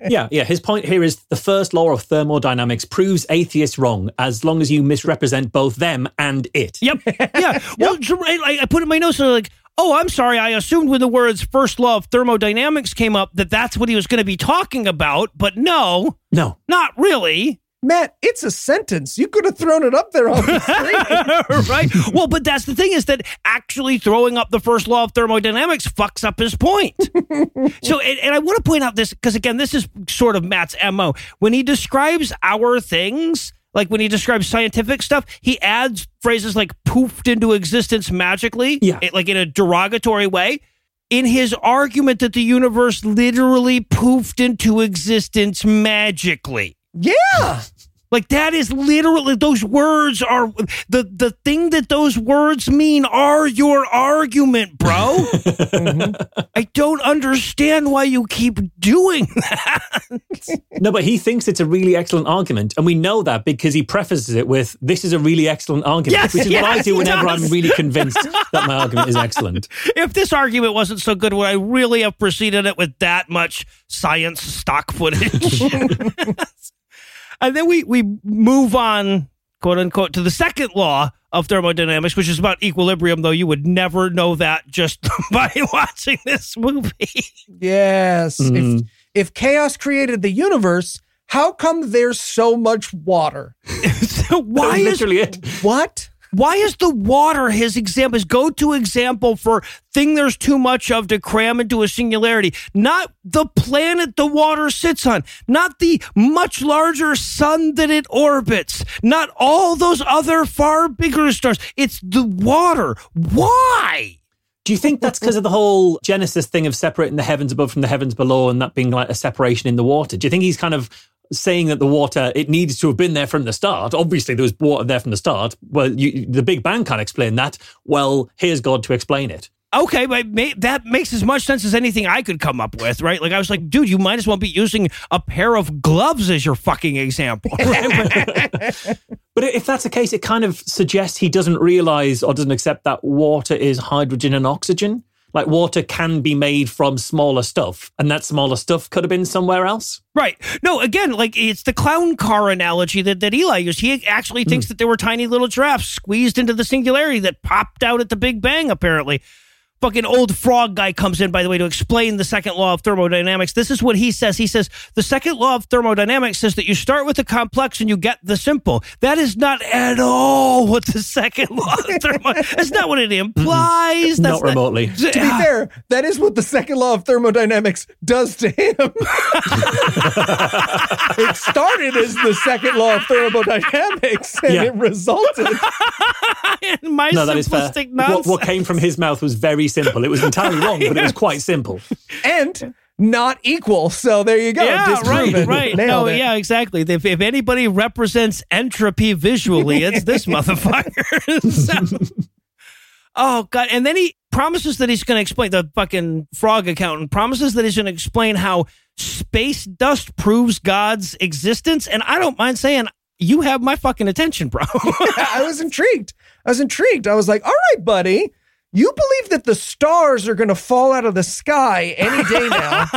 Yeah, yeah. His point here is the first law of thermodynamics proves atheists wrong as long as you misrepresent both them and it. yep. Yeah. Well, so, I, I put in my notes, so like, oh, I'm sorry. I assumed when the words first law of thermodynamics came up that that's what he was going to be talking about, but no, No. not really. Matt, it's a sentence. You could have thrown it up there on the screen. right? Well, but that's the thing is that actually throwing up the first law of thermodynamics fucks up his point. so, and, and I want to point out this because again, this is sort of Matt's mo. When he describes our things, like when he describes scientific stuff, he adds phrases like "poofed into existence magically," Yeah. it- like in a derogatory way. In his argument that the universe literally poofed into existence magically. yeah. Like that is literally those words are the the thing that those words mean are your argument, bro. I don't understand why you keep doing that. No, but he thinks it's a really excellent argument. And we know that because he prefaces it with, this is a really excellent argument, Yes, which is what I do whenever does. I'm really convinced that my argument is excellent. if this argument wasn't so good, would I really have preceded it with that much science stock footage? and then we we move on, quote unquote, to the second law of thermodynamics, which is about equilibrium, though you would never know that just by watching this movie. Yes. Mm. If if chaos created the universe, how come there's so much water? so why is literally it? What? Why is the water his example his go-to example for thing there's too much of to cram into a singularity? Not the planet the water sits on. Not the much larger sun that it orbits. Not all those other far bigger stars. It's the water. Why? Do you think that's because of the whole Genesis thing of separating the heavens above from the heavens below and that being like a separation in the water? Do you think he's kind of saying that the water, it needs to have been there from the start? Obviously, there was water there from the start. Well, you, the Big Bang can't explain that. Well, here's God to explain it. Okay, but that makes as much sense as anything I could come up with, right? Like I was like, dude, you might as well be using a pair of gloves as your fucking example. But if that's the case, it kind of suggests he doesn't realize or doesn't accept that water is hydrogen and oxygen. Like water can be made from smaller stuff, and that smaller stuff could have been somewhere else. Right. No, again, like it's the clown car analogy that, that Eli used. He actually thinks hmm. that there were tiny little giraffes squeezed into the singularity that popped out at the Big Bang, apparently. Fucking old frog guy comes in, by the way, to explain the second law of thermodynamics. This is what he says. He says the second law of thermodynamics says that you start with the complex and you get the simple. That is not at all what the second law of thermodynamics. That's not what it implies. That's Not remotely. To be ah. fair, that is what the second law of thermodynamics does to him. it started as the second law of thermodynamics and Yeah. it resulted. in my No, that is fair. simplistic What, what came from his mouth was very simple. It was entirely wrong, but it was quite simple. and not equal. So there you go. yeah, right, Disproven. right. Nailed No, it. yeah, exactly. If, if anybody represents entropy visually, it's this motherfucker. So- oh god! And then he promises that he's going to explain. The fucking frog accountant promises that he's going to explain how space dust proves God's existence. And I don't mind saying. You have my fucking attention, bro. I was intrigued. I was intrigued. I was like, all right, buddy. You believe that the stars are going to fall out of the sky any day now,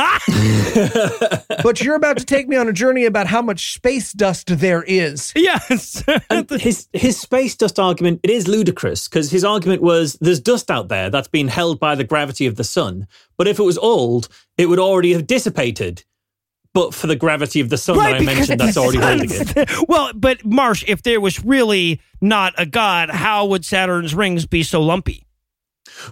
but you're about to take me on a journey about how much space dust there is. yes. his his space dust argument it is ludicrous because his argument was there's dust out there that's been held by the gravity of the sun, but if it was old, it would already have dissipated. But for the gravity of the sun that I because mentioned, that's already holding it. well, but Marsh, if there was really not a god, how would Saturn's rings be so lumpy?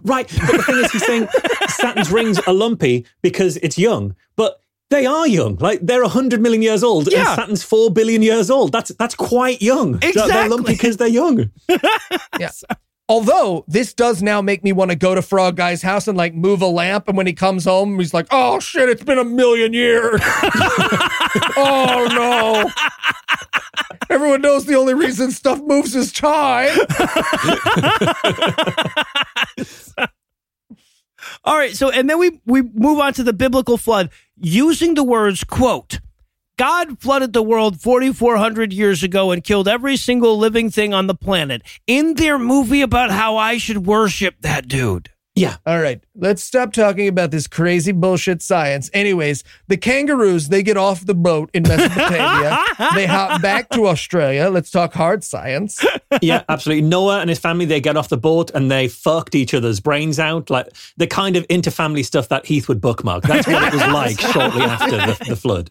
Right. But the thing is, he's saying Saturn's rings are lumpy because it's young, but they are young. Like they're hundred million years old, Yeah. and Saturn's four billion years old. That's that's quite young. Exactly. They're lumpy because they're young. Yeah. Although this does now make me want to go to Frog Guy's house and like move a lamp, and when he comes home, he's like, "Oh shit, it's been a million years." oh no! Everyone knows the only reason stuff moves is time. All right, so and then we we move on to the biblical flood using the words quote God flooded the world 4400 years ago and killed every single living thing on the planet in their movie about how I should worship that dude. Yeah. All right, let's stop talking about this crazy bullshit science. Anyways, the kangaroos, they get off the boat in Mesopotamia. they hop back to Australia. Let's talk hard science. yeah, absolutely. Noah and his family, they get off the boat and they fucked each other's brains out. Like the kind of interfamily stuff that Heath would bookmark. That's what it was like shortly after the, the flood.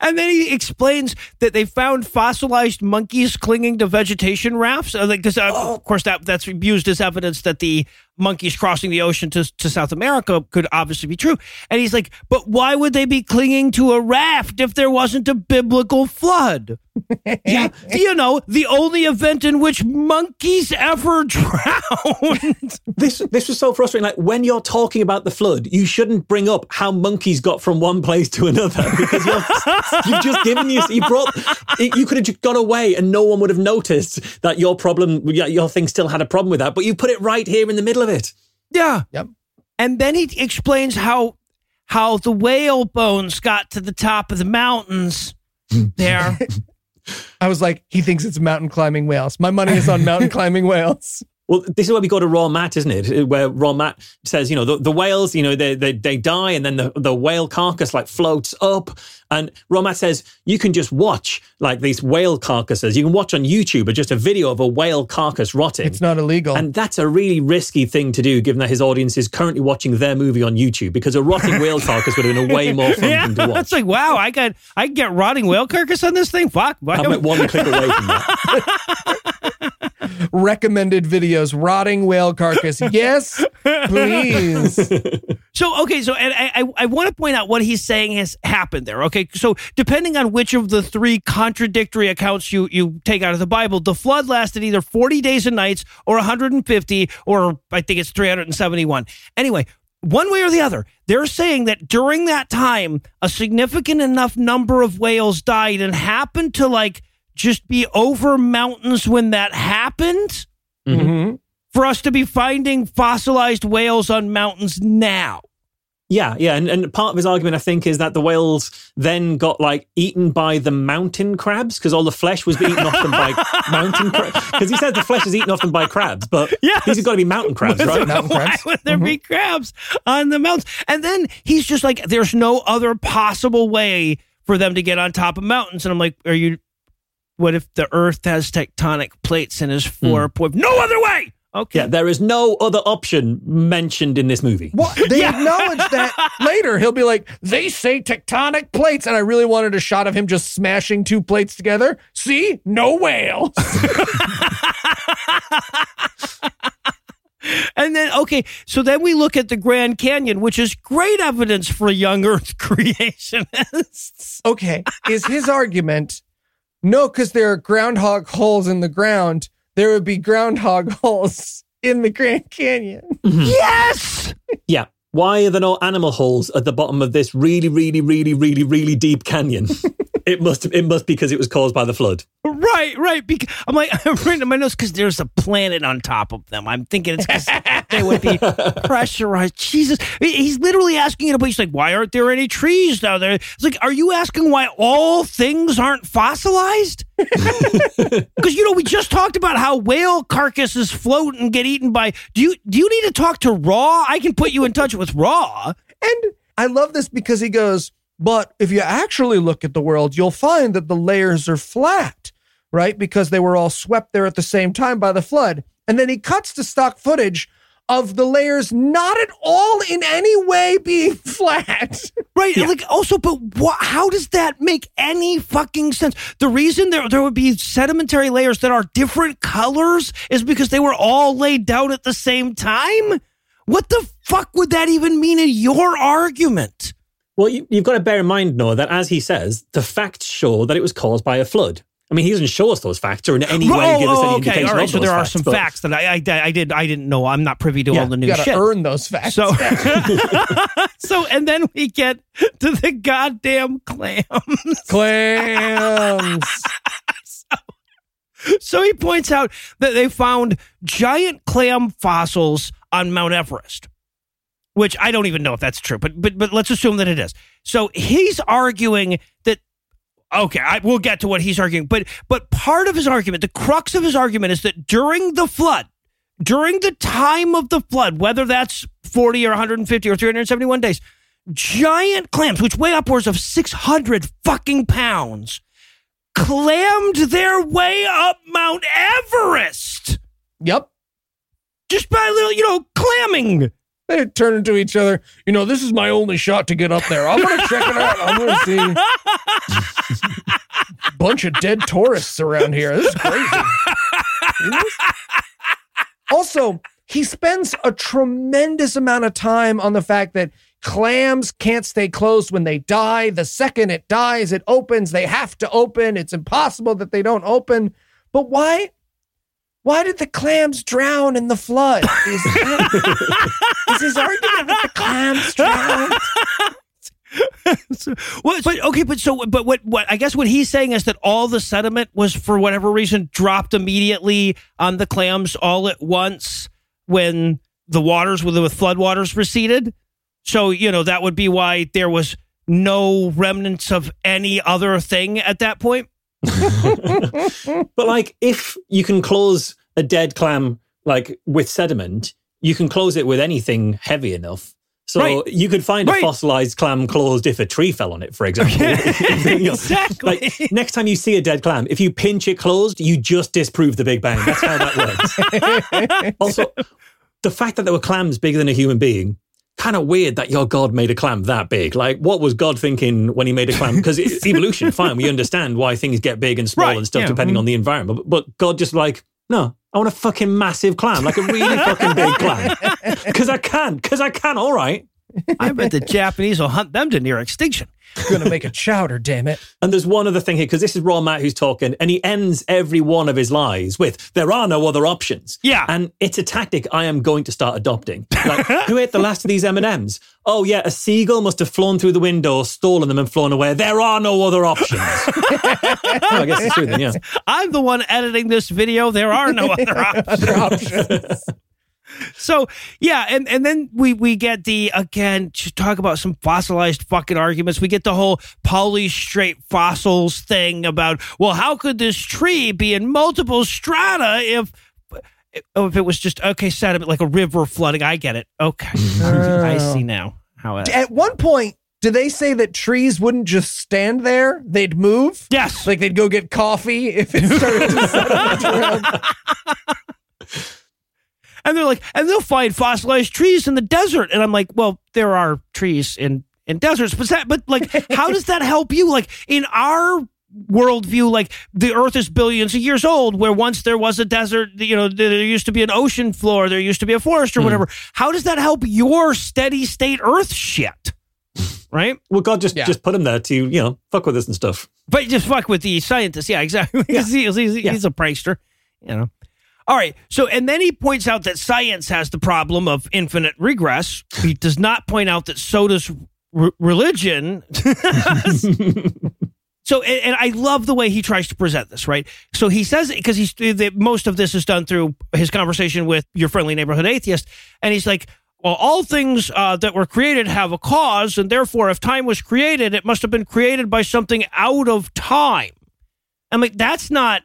And then he explains that they found fossilized monkeys clinging to vegetation rafts. Because, uh, of course, that that's used as evidence that the monkeys crossing the ocean to, to South America could obviously be true. And he's like, but why would they be clinging to a raft if there wasn't a biblical flood? yeah, you know, the only event in which monkeys ever drowned. This this was so frustrating. Like when you're talking about the flood, you shouldn't bring up how monkeys got from one place to another because you've just given you you brought you could have just gone away and no one would have noticed that your problem your your thing still had a problem with that. But you put it right here in the middle of it. yeah. Yep. And then he explains how how the whale bones got to the top of the mountains hmm. there. I was like, he thinks it's mountain climbing whales. My money is on mountain climbing whales. Well, this is where we go to Raw Matt, isn't it? Uh, where Raw Matt says, you know, the, the whales, you know, they, they they die and then the, the whale carcass like floats up. And Raw Matt says, you can just watch like these whale carcasses. You can watch on YouTube just a video of a whale carcass rotting. It's not illegal. And that's a really risky thing to do, given that his audience is currently watching their movie on YouTube, because a rotting whale carcass would have been a way more fun yeah, thing to watch. it's like wow, I got I can get rotting whale carcass on this thing. Fuck, I'm don't- one click away from that. Recommended videos, rotting whale carcass. Yes, please. So okay, so and I I, I want to point out what he's saying has happened there. Okay, so depending on which of the three contradictory accounts you you take out of the Bible, the flood lasted either forty days and nights or 150, or I think it's 371. Anyway. One way or the other, they're saying that during that time, a significant enough number of whales died and happened to like just be over mountains when that happened Mhm. for us to be finding fossilized whales on mountains now. Yeah, yeah, and, and part of his argument, I think, is that the whales then got like eaten by the mountain crabs because all the flesh was eaten off them by mountain crabs. Because he said the flesh is eaten off them by crabs, but Yes. these have got to be mountain crabs, right? Mountain Why crabs. would there be crabs on the mountains? And then he's just like, there's no other possible way for them to get on top of mountains. And I'm like, are you, what if the earth has tectonic plates and is hmm. four point, no other way? Okay. Yeah, there is no other option mentioned in this movie. Well, they acknowledge that later. He'll be like, they say tectonic plates. And I really wanted a shot of him just smashing two plates together. See? No whales. And then, okay, so then we look at the Grand Canyon, which is great evidence for young Earth creationists. okay. Is his argument no, because there are groundhog holes in the ground. There would be groundhog holes in the Grand Canyon. Mm-hmm. yes! Yeah. Why are there no animal holes at the bottom of this really, really, really, really, really deep canyon? it must it must be because it was caused by the flood. Right, right. Because I'm like, I'm writing my notes because there's a planet on top of them. I'm thinking it's because they would be pressurized. Jesus, he's literally asking it, but he's like, why aren't there any trees down there? It's like, are you asking why all things aren't fossilized? Because you know, we just talked about how whale carcasses float and get eaten by. Do you do you need to talk to Raw? I can put you in touch with Raw. And I love this because he goes, but if you actually look at the world, you'll find that the layers are flat, right? Because they were all swept there at the same time by the flood. And then he cuts to stock footage of the layers not at all in any way being flat. Right. Like also, but what, how does that make any fucking sense? The reason there there would be sedimentary layers that are different colors is because they were all laid down at the same time. What the fuck would that even mean in your argument? Well, you, you've got to bear in mind, Noah, that as he says, the facts show that it was caused by a flood. I mean, he doesn't show us those facts or in any way oh, give us any oh, okay. indication All right. of So those there are facts, some but- facts that I, I I did I didn't know. I'm not privy to Yeah, all the You new got to shit. earn those facts. So, so, and then we get to the goddamn clams. clams. So he points out that they found giant clam fossils on Mount Everest, which I don't even know if that's true, but but but let's assume that it is. So he's arguing that okay, I, we'll get to what he's arguing, but but part of his argument, the crux of his argument is that during the flood, during the time of the flood, whether that's 40 or 150 or 371 days, giant clams, which weigh upwards of 600 fucking pounds, clammed their way up Mount Everest Yep. just by a little, you know, clamming. They turn into each other. You know, this is my only shot to get up there. I'm going to check it out. I'm going to see. A bunch of dead tourists around here. This is crazy. also, he spends a tremendous amount of time on the fact that clams can't stay closed when they die. The second it dies, it opens. They have to open. It's impossible that they don't open. But why? Why did the clams drown in the flood? Is, is his argument that the clams drowned? So, well, but okay, but so, but what, what I guess what he's saying is that all the sediment was for whatever reason dropped immediately on the clams all at once when the waters with the flood waters receded. So you know that would be why there was no remnants of any other thing at that point. But like, if you can close a dead clam like with sediment, you can close it with anything heavy enough. So Right. you could find Right. a fossilized clam closed if a tree fell on it, for example. Exactly. Like next time you see a dead clam, if you pinch it closed, you just disprove the Big Bang. That's how that works. also, the fact that there were clams bigger than a human being. Kind of weird that your God made a clam that big. Like, what was God thinking when he made a clam? Because it's evolution, fine. We understand why things get big and small Right, and stuff yeah. depending mm-hmm. on the environment. But, but God just like, no, I want a fucking massive clam, like a really fucking big clam. Because I can, because I can, all right. I bet the Japanese will hunt them to near extinction. Gonna make a chowder, damn it. And there's one other thing here, because this is Raw Matt who's talking, and he ends every one of his lies with, there are no other options. Yeah. And it's a tactic I am going to start adopting. Like, who ate the last of these M&Ms? Oh, yeah, a seagull must have flown through the window, stolen them, and flown away. There are no other options. oh, I guess it's true then, yeah. I'm the one editing this video. There are no other options. Other options. So yeah, and and then we we get the again to talk about some fossilized fucking arguments. We get the whole polystrate fossils thing about well, how could this tree be in multiple strata if if it was just okay sediment like a river flooding? I get it. Okay, mm. I see now how it. At one point, do they say that trees wouldn't just stand there? They'd move? Yes, Like they'd go get coffee if it started to sediment around? And they're like, and they'll find fossilized trees in the desert. And I'm like, well, there are trees in in deserts, but that, but like, how does that help you? Like in our worldview, like the Earth is billions of years old, where once there was a desert, you know, there used to be an ocean floor, there used to be a forest or hmm. whatever. How does that help your steady state Earth shit? Right? Well, God just Yeah. just put him there to you know fuck with us and stuff. But just fuck with the scientists. Yeah, exactly he- he's, he's a prankster, you know. All right. So, and then he points out that science has the problem of infinite regress. He does not point out that so does religion. so, and, and I love the way he tries to present this, right? So he says, because he's, that most of this is done through his conversation with your friendly neighborhood atheist. And he's like, well, all things uh, that were created have a cause, and therefore, if time was created, it must have been created by something out of time. I'm like, that's not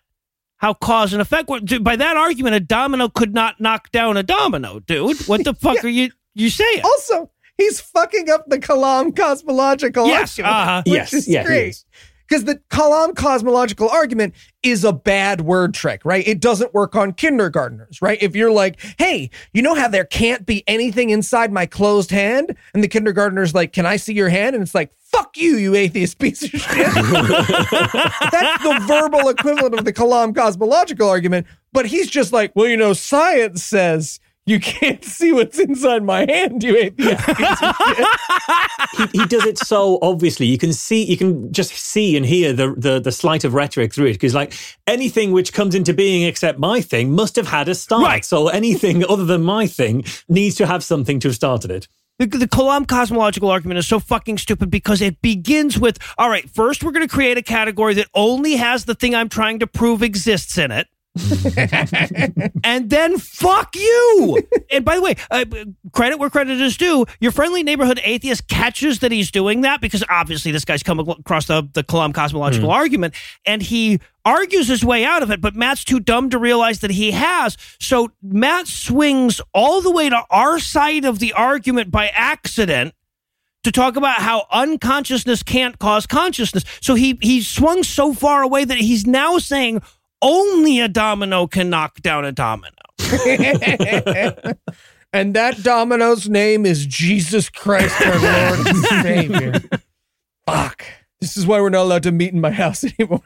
how cause and effect work. Dude, By that argument, a domino could not knock down a domino, dude. What the fuck are you you saying? Also, he's fucking up the Kalam cosmological Yes, argument, uh-huh. which Yes, is yeah, he great. Because the Kalam cosmological argument is a bad word trick, right? It doesn't work on kindergartners, right? If you're like, hey, you know how there can't be anything inside my closed hand? And the kindergartner's like, can I see your hand? And it's like, fuck you, you atheist piece of shit. That's the verbal equivalent of the Kalam cosmological argument. But he's just like, well, you know, science says you can't see what's inside my hand, you atheist piece he, he does it so obviously. You can see, you can just see and hear the the, the sleight of rhetoric through it. Because like anything which comes into being except my thing must have had a start. Right. So anything other than my thing needs to have something to have started it. The, the Kalam cosmological argument is so fucking stupid because it begins with, all right, first we're going to create a category that only has the thing I'm trying to prove exists in it. and then fuck you. and by the way, uh, credit where credit is due. Your friendly neighborhood atheist catches that he's doing that because obviously this guy's come across the, the Kalam cosmological argument and he argues his way out of it, but Matt's too dumb to realize that he has. So Matt swings all the way to our side of the argument by accident to talk about how unconsciousness can't cause consciousness. So he he swung so far away that he's now saying only a domino can knock down a domino. and that domino's name is Jesus Christ, our Lord and Savior. Fuck. This is why we're not allowed to meet in my house anymore.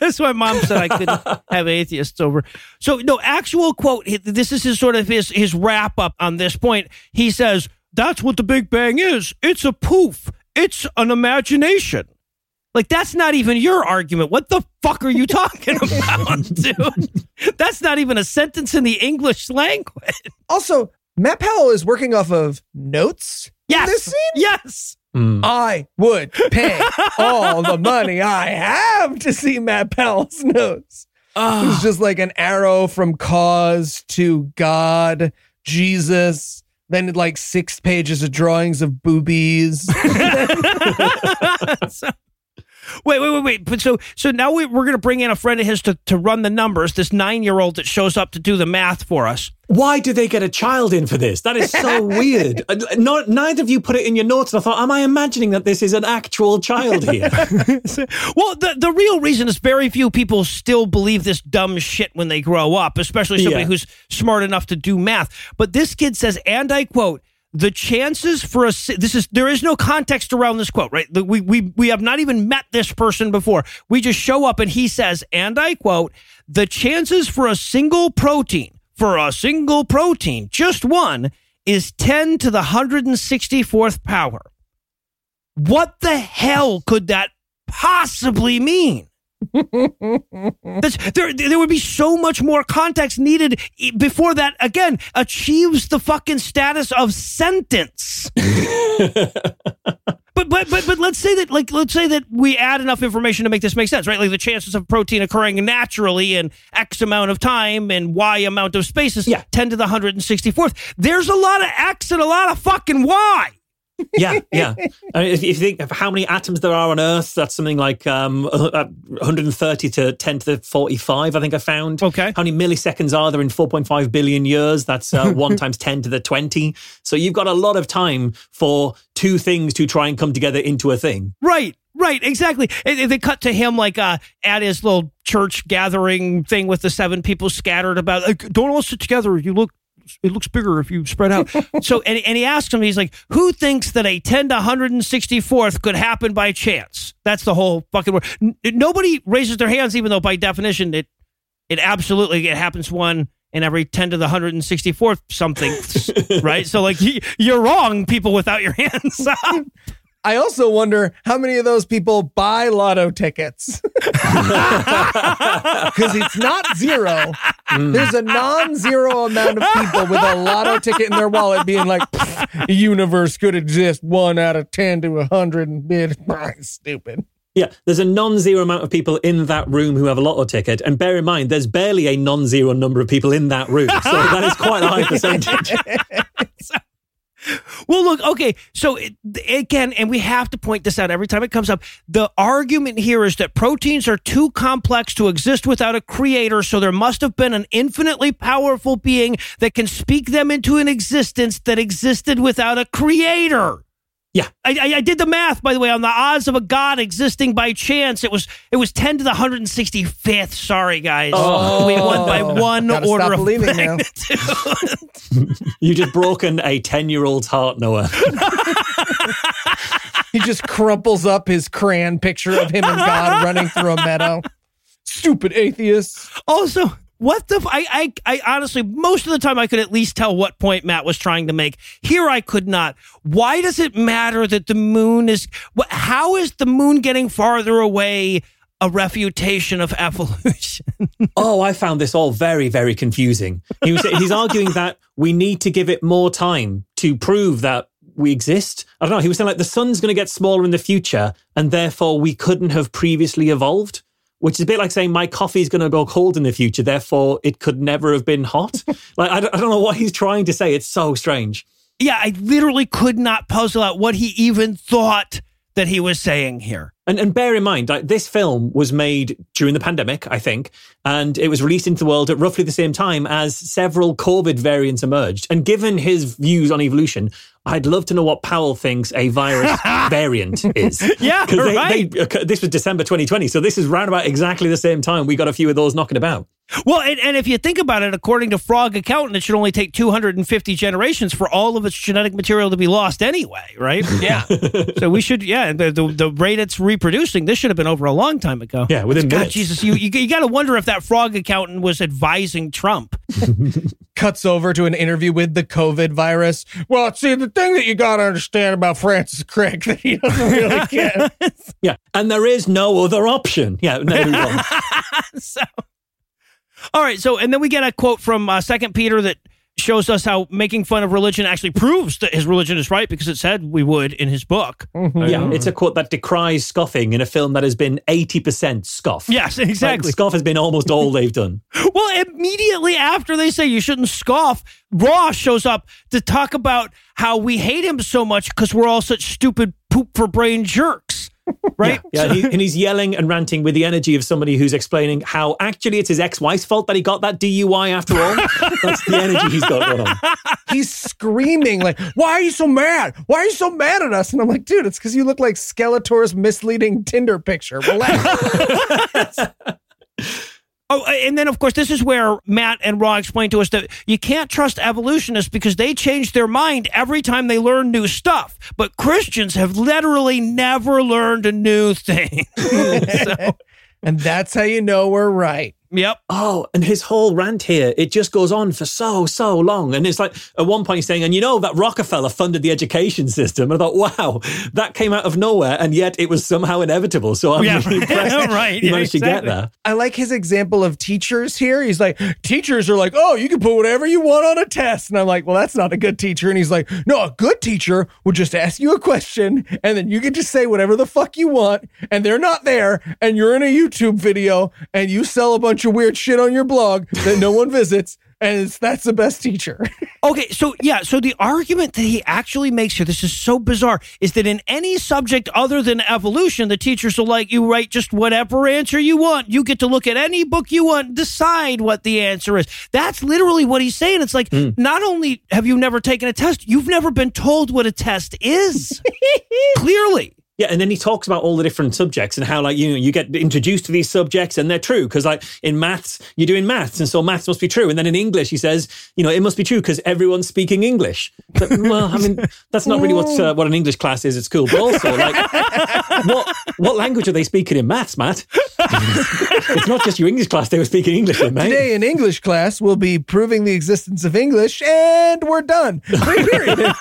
That's why mom said I couldn't have atheists over. So no, actual quote. This is his sort of his his wrap up on this point. He says, "That's what the Big Bang is. It's a poof. It's an imagination." Like that's not even your argument. What the fuck are you talking about, dude? That's not even a sentence in the English language. Also, Matt Powell is working off of notes in Yes. this scene. Yes. Hmm. I would pay all the money I have to see Matt Powell's notes. It's ah. just like an arrow from cause to God, Jesus. Then like six pages of drawings of boobies. Wait, wait, wait, wait. But so, so now we, we're going to bring in a friend of his to, to run the numbers. This nine year old that shows up to do the math for us. Why do they get a child in for this? That is so weird. Uh, Not, neither of you put it in your notes, and I thought, am I imagining that this is an actual child here? Well, the, the real reason is very few people still believe this dumb shit when they grow up, especially somebody Yeah. who's smart enough to do math. But this kid says, and I quote, the chances for a this is there is no context around this quote right? We we we have not even met this person before. We just show up and he says and i quote the chances for a single protein for a single protein just one is 10 to the 164th power. What the hell could that possibly mean there, there would be so much more context needed before that again achieves the fucking status of sentence. but but but but let's say that like let's say that we add enough information to make this make sense, right? Like the chances of protein occurring naturally in X amount of time and Y amount of space is Yeah. ten to the hundred and sixty fourth. There's a lot of X and a lot of fucking Y. yeah, yeah. I mean, if, you think of how many atoms there are on Earth, that's something like um, uh, 130 to 10 to the 45, I think I found. Okay. How many milliseconds are there in 4.5 billion years? That's uh, 1 times 10 to the 20. So you've got a lot of time for two things to try and come together into a thing. Right, right, exactly. And they cut to him like uh, at his little church gathering thing with the seven people scattered about. Like, Don't all sit together. You look it looks bigger if you spread out. so, and, and he asks him, he's like, who thinks that a 10 to 164th could happen by chance? That's the whole fucking word. N- nobody raises their hands, even though by definition it it absolutely it happens one in every 10 to the 164th something, right? So, like, you're wrong, people without your hands up. I also wonder how many of those people buy lotto tickets. Because it's not zero. Mm. There's a non zero amount of people with a lotto ticket in their wallet being like, "Pfft, universe could exist one out of 10 to 100 and be stupid. Yeah, there's a non-zero amount of people in that room who have a lotto ticket, and bear in mind, there's barely a non-zero number of people in that room, so that is quite a high percentage. Well, look, okay. So it, again, and we have to point this out every time it comes up. The argument here is that proteins are too complex to exist without a creator. So there must have been an infinitely powerful being that can speak them into an existence that existed without a creator. Yeah. I, I, I did the math, by the way, on the odds of a god existing by chance. It was it was ten to the hundred and sixty fifth. Sorry, guys, Oh. we won by one Gotta order stop of believing now. magnitude. You just broken a ten-year-old's heart, Noah. He just crumples up his crayon picture of him and God running through a meadow. Stupid atheists. Also, what the? f- I, I, I honestly, most of the time, I could at least tell what point Matt was trying to make. Here, I could not. Why does it matter that the moon is? How is the moon getting farther away? A refutation of evolution. Oh, I found this all very, very confusing. He was he's arguing that we need to give it more time to prove that we exist. I don't know. He was saying like the sun's going to get smaller in the future, and therefore we couldn't have previously evolved. Which is a bit like saying my coffee is going to go cold in the future, therefore it could never have been hot. like I don't, I don't know what he's trying to say. It's so strange. yeah, I literally could not puzzle out what he even thought that he was saying here. And, and bear in mind, like this film was made during the pandemic, I think, and it was released into the world at roughly the same time as several COVID variants emerged. And given his views on evolution, I'd love to know what Powell thinks a virus variant is. Yeah, 'Cause they- right. they- uh, this was December 2020, so this is round about exactly the same time we got a few of those knocking about. Well, and, and if you think about it, according to Frog Accountant, it should only take 250 generations for all of its genetic material to be lost anyway, right? Yeah. so we should, yeah, the, the, the rate it's reproducing, this should have been over a long time ago. Yeah, within God, minutes. Jesus, you, you, you got to wonder if that Frog Accountant was advising Trump. Cuts over to an interview with the COVID virus. Well, see, the thing that you got to understand about Francis Crick that he doesn't really get. Yeah, and there is no other option. Yeah, no, move so, all right. So, and then we get a quote from uh, Second Peter that shows us how making fun of religion actually proves that his religion is right because it said we would in his book. Mm-hmm. yeah, mm-hmm. it's a quote that decries scoffing in a film that has been 80% scoff. Yes, Like, exactly. scoff has been almost all they've done. Well, immediately after they say you shouldn't scoff, Ross shows up to talk about how we hate him so much because we're all such stupid poop for brain jerks. Right? Yeah, and, he, and he's yelling and ranting with the energy of somebody who's explaining how actually it's his ex-wife's fault that he got that DUI after all. That's the energy he's got going on. He's screaming like, "Why are you so mad? Why are you so mad at us?" And I'm like, "Dude, it's because you look like Skeletor's misleading Tinder picture." Relax. Oh, and then of course this is where Matt and Raw explain to us that you can't trust evolutionists because they change their mind every time they learn new stuff. But Christians have literally never learned a new thing. so, and that's how you know we're right. Yep. Oh, and his whole rant here, it just goes on for so, so long. And it's like at one point he's saying, and you know that Rockefeller funded the education system. And I thought, wow, that came out of nowhere, and yet it was somehow inevitable. So I'm Yeah, really impressed right, he yeah, managed to get there. I like his example of teachers here. He's like, teachers are like, oh, you can put whatever you want on a test. And I'm like, well, that's not a good teacher. And he's like, no, a good teacher would just ask you a question and then you can just say whatever the fuck you want. And they're not there. And you're in a YouTube video and you sell a bunch of weird shit on your blog that no one visits. And it's, that's the best teacher. Okay, so yeah, so the argument that he actually makes here, this is so bizarre, is that in any subject other than evolution, the teachers will like you write just whatever answer you want. You get to look at any book you want, decide what the answer is. That's literally what he's saying. It's like hmm. not only have you never taken a test, you've never been told what a test is. Clearly. Yeah, and then he talks about all the different subjects and how like you know you get introduced to these subjects and they're true because like in maths you're doing maths and so maths must be true and then in English he says you know it must be true because everyone's speaking English. But, well, I mean that's not really what uh, what an English class is at school. But also like what what language are they speaking in maths, Matt? it's not just your English class they were speaking English in, mate. Today in English class, we'll be proving the existence of English, and we're done. Period.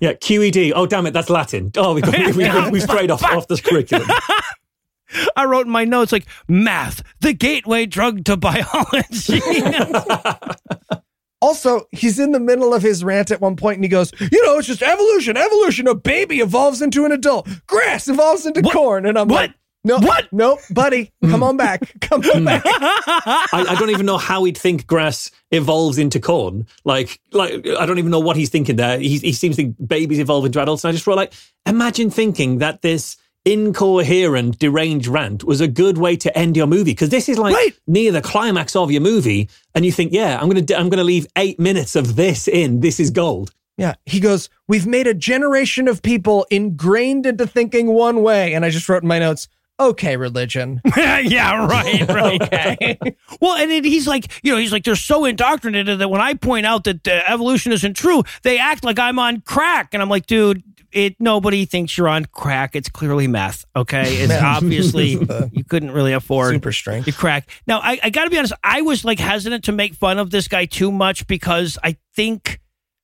Yeah, QED. Oh damn it, that's Latin. Oh, we we, we, we strayed off off this curriculum. I wrote in my notes like math, the gateway drug to biology. Also, he's in the middle of his rant at one point and he goes, You know, it's just evolution, evolution. A baby evolves into an adult, grass evolves into What? corn. And I'm What? like, No, What? No, buddy, hmm. come on back. Come on hmm. back. I, I don't even know how he'd think grass evolves into corn. Like, like I don't even know what he's thinking there. He, he seems to think babies evolve into adults. And I just wrote like, imagine thinking that this incoherent, deranged rant was a good way to end your movie because this is like Right. near the climax of your movie, and you think, yeah, I'm gonna I'm gonna leave eight minutes of this in. This is gold. Yeah. He goes, We've made a generation of people ingrained into thinking one way. And I just wrote in my notes, Okay, religion. yeah, right, right. Well, and it, he's like, you know, he's like, they're so indoctrinated that when I point out that uh, evolution isn't true, they act like I'm on crack, and I'm like, dude. It nobody thinks you're on crack. It's clearly meth. Okay, it's obviously you couldn't really afford Super strength. the crack. Now, I, I got to be honest. I was like hesitant to make fun of this guy too much because I think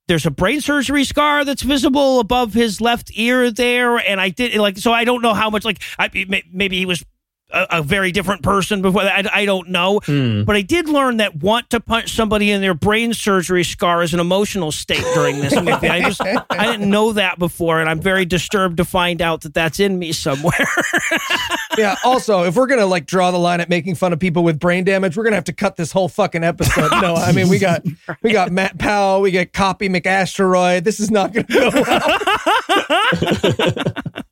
there's a brain surgery scar that's visible above his left ear there, and I did like so. I don't know how much like I maybe he was. A, a very different person before. I, I don't know, hmm. but I did learn that want to punch somebody in their brain surgery scar is an emotional state during this movie. I just I didn't know that before, and I'm very disturbed to find out that that's in me somewhere. yeah. Also, if we're gonna like draw the line at making fun of people with brain damage, we're gonna have to cut this whole fucking episode. No, I mean we got we got Matt Powell, we got Copy McAsteroid. This is not gonna go well.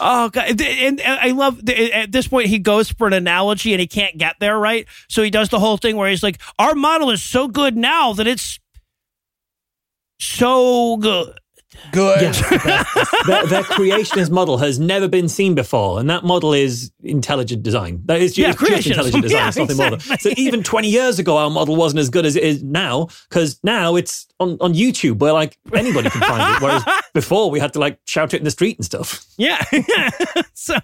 Oh god! And, I love at this point he goes for an analogy and he can't get there right, so he does the whole thing where he's like, "Our model is so good now that it's so good." Good. their, their creationist model has never been seen before, and that model is intelligent design. That is ju- Yeah, just intelligent design. Yeah, it's nothing more. So even 20 years ago, our model wasn't as good as it is now, because now it's on, on YouTube where like anybody can find it. Whereas before we had to like shout it in the street and stuff. Yeah. so,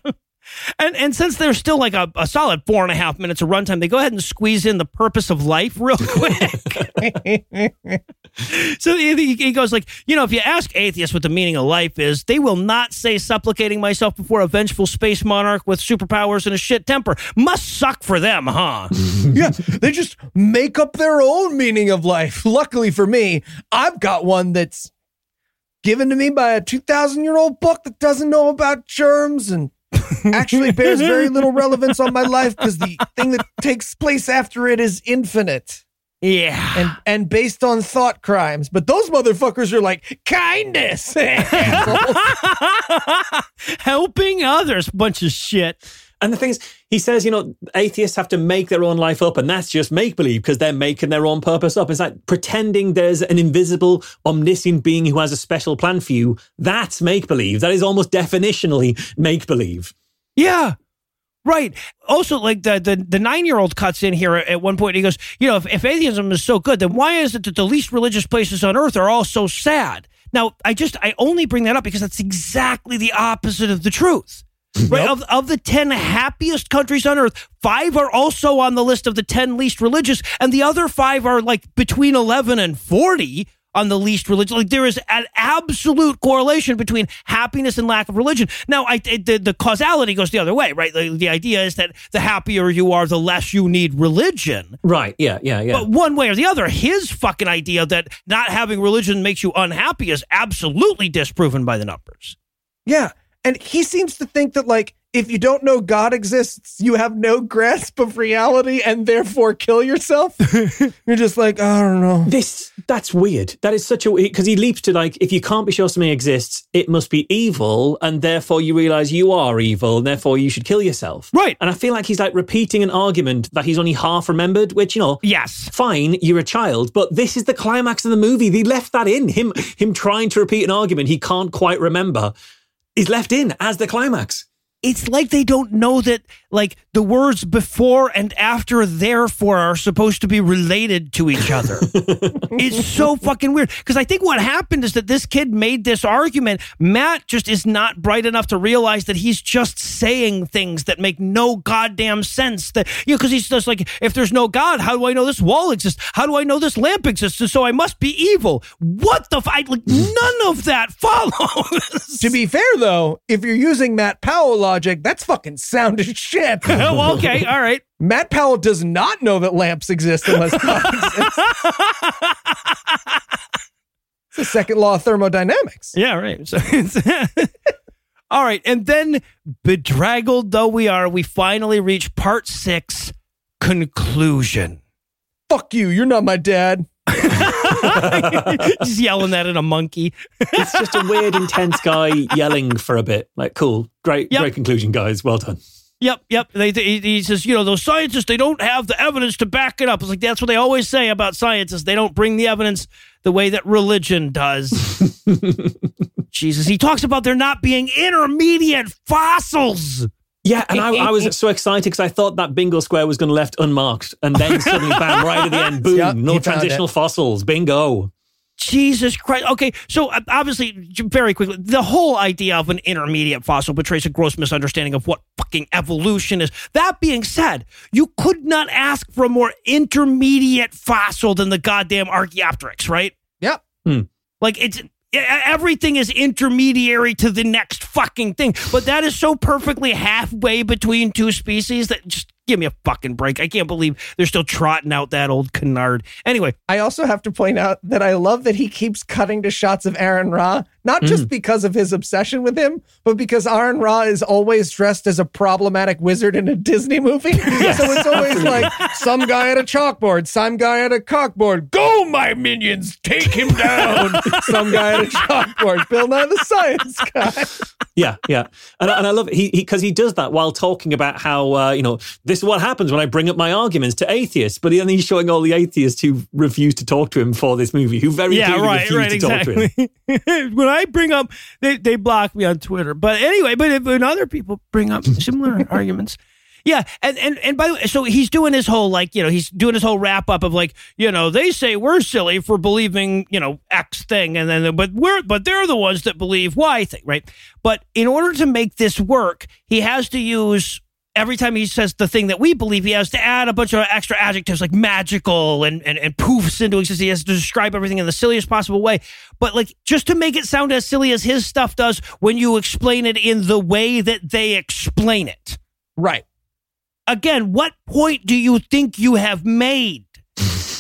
and and since there's still like a, a solid four and a half minutes of runtime, they go ahead and squeeze in the purpose of life real quick. so he, he goes like, you know, if you ask atheists what the meaning of life is, they will not say supplicating myself before a vengeful space monarch with superpowers and a shit temper. Must suck for them, huh? yeah, they just make up their own meaning of life. Luckily for me, I've got one that's given to me by a 2,000 year old book that doesn't know about germs and actually bears very little relevance on my life because the thing that takes place after it is infinite yeah. and, and based on thought crimes. But those motherfuckers are like, kindness. Helping others, bunch of shit. And the thing is, he says, you know, atheists have to make their own life up, and that's just make believe because they're making their own purpose up. It's like pretending there's an invisible, omniscient being who has a special plan for you. That's make believe. That is almost definitionally make believe. Yeah. Right. Also, like the the, the nine year old cuts in here at one point. He goes, you know, if, if atheism is so good, then why is it that the least religious places on earth are all so sad? Now, I just I only bring that up because that's exactly the opposite of the truth. Right. Of, of the 10 happiest countries on earth, five are also on the list of the 10 least religious, and the other five are like between 11 and 40 on the least religious. Like there is an absolute correlation between happiness and lack of religion. Now, I, the, the causality goes the other way, right? The, the idea is that the happier you are, the less you need religion. Right. Yeah. Yeah. Yeah. But one way or the other, his fucking idea that not having religion makes you unhappy is absolutely disproven by the numbers. Yeah. And he seems to think that, like, if you don't know God exists, you have no grasp of reality and therefore kill yourself. You're just like, I don't know. This that's weird. That is such a because he leaps to like if you can't be sure something exists, it must be evil, and therefore you realize you are evil, and therefore you should kill yourself. Right. And I feel like he's like repeating an argument that he's only half remembered. Which you know, Yes. fine, you're a child, but this is the climax of the movie. They left that in him him trying to repeat an argument he can't quite remember. is left in as the climax. It's like they don't know that like the words before and after therefore are supposed to be related to each other. it's so fucking weird because I think what happened is that this kid made this argument. Matt just is not bright enough to realize that he's just saying things that make no goddamn sense. That you know, because he's just like, if there's no God, how do I know this wall exists? How do I know this lamp exists? And so I must be evil. What the? F- I, like, none of that follows. To be fair, though, if you're using Matt Powell logic, that's fucking sound as shit. Well, oh, okay, all right. Matt Powell does not know that lamps exist unless God exists. It's the second law of thermodynamics. Yeah, right. So it's all right, and then bedraggled though we are, we finally reach part six conclusion. Fuck you, you're not my dad. Just yelling that at a monkey. It's just a weird, intense guy yelling for a bit. Like, cool, great, Yep. great conclusion, guys. Well done. Yep, yep. They, he, he says, you know, those scientists, they don't have the evidence to back it up. It's like that's what they always say about scientists. They don't bring the evidence the way that religion does. Jesus. He talks about there not being intermediate fossils. Yeah, and I, I was so excited because I thought that bingo square was going to left unmarked, and then suddenly, bam, right at the end, boom, Yep, no transitional fossils, bingo. Jesus Christ. Okay, so uh, obviously, very quickly, the whole idea of an intermediate fossil betrays a gross misunderstanding of what fucking evolution is. That being said, you could not ask for a more intermediate fossil than the goddamn Archaeopteryx, right? Yep. Like it's everything is intermediary to the next fucking thing. But that is so perfectly halfway between two species that just give me a fucking break. I can't believe they're still trotting out that old canard. Anyway, I also have to point out that I love that he keeps cutting to shots of Aaron Ra, not just because of his obsession with him, but because Aaron Ra is always dressed as a problematic wizard in a Disney movie. so it's always like some guy at a chalkboard, some guy at a cockboard. Go, my minions, take him down. some guy at a chalkboard. Bill Nye the Science Guy. Yeah, yeah, and, I- and I love it. he because he, does that while talking about how uh, you know this is what happens when I bring up my arguments to atheists, but then he's showing all the atheists who refuse to talk to him for this movie, who very yeah, clearly right, refuse right, to talk to him. exactly. when I bring up, they, they block me on Twitter. But anyway, but if when other people bring up similar arguments, yeah, and, and and by the way, so he's doing his whole like you know he's doing his whole wrap up of like you know they say we're silly for believing you know X thing, and then but we're but they're the ones that believe Y thing, right? But in order to make this work, he has to use every time he says the thing that we believe, he has to add a bunch of extra adjectives like magical and, and, and poofs into existence. He has to describe everything in the silliest possible way. But like just to make it sound as silly as his stuff does when you explain it in the way that they explain it. Right. Again, what point do you think you have made?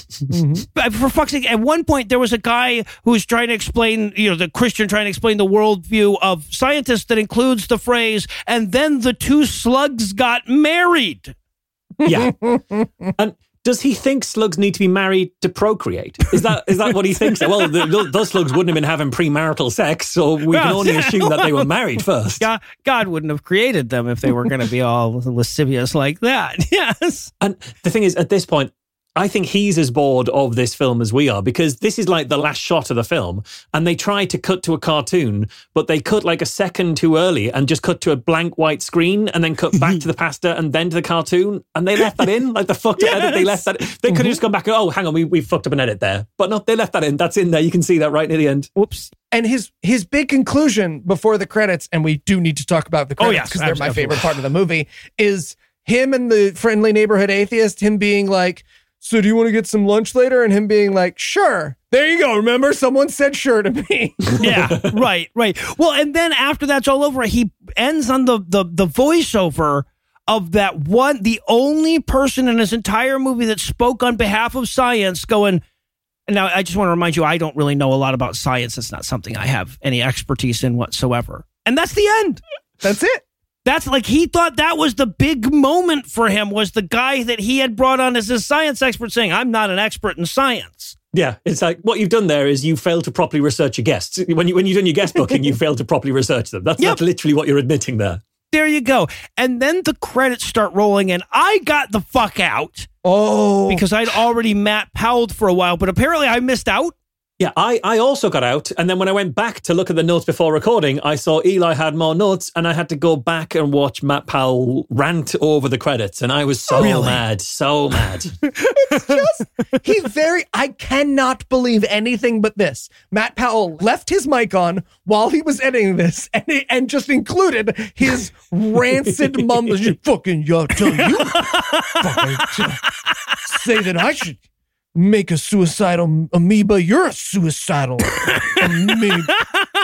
Mm-hmm. But For fuck's sake, at one point there was a guy who was trying to explain, you know, the Christian trying to explain the worldview of scientists that includes the phrase, and then the two slugs got married. Yeah, and does he think slugs need to be married to procreate? Is that is that what he thinks? Well, the, those- those slugs wouldn't have been having premarital sex, so we can only assume that they were married first. God, God wouldn't have created them if they were going to be all lascivious like that. Yes. And the thing is, at this point, I think he's as bored of this film as we are because this is like the last shot of the film. And they try to cut to a cartoon, but they cut like a second too early and just cut to a blank white screen and then cut back to the pasta and then to the cartoon. And they left that in, like the fucked up edit. They left that. They could have just gone back and, oh, hang on, we, we fucked up an edit there. But no, they left that in. That's in there. You can see that right near the end. Whoops. And his his big conclusion before the credits, and we do need to talk about the Oh, credits yes, because they're my favorite part of the movie, is him and the friendly neighborhood atheist, him being like, So do you want to get some lunch later? And him being like, Sure. There you go. Remember, someone said sure to me. Yeah, right, right. Well, and then after that's all over, he ends on the the the voiceover of that one, the only person in his entire movie that spoke on behalf of science, going. Now, I just want to remind you, I don't really know a lot about science. It's not something I have any expertise in whatsoever. And that's the end. That's it. That's like he thought that was the big moment for him was the guy that he had brought on as his science expert saying, I'm not an expert in science. Yeah, it's like what you've done there is you failed to properly research your guests. When you when you've done your guest booking, you failed to properly research them. That's, Yep. that's literally what you're admitting there. There you go. And then the credits start rolling and I got the fuck out Oh, because I'd already Matt Powelled for a while, but apparently I missed out. Yeah, I, I also got out. And then when I went back to look at the notes before recording, I saw Eli had more notes and I had to go back and watch Matt Powell rant over the credits. And I was so Really? mad, so mad. he very I cannot believe anything but this. Matt Powell left his mic on while he was editing this and and just included his rancid mumbles. You fucking yo tell you fucking say that I should make a suicidal amoeba. You're a suicidal amoeba.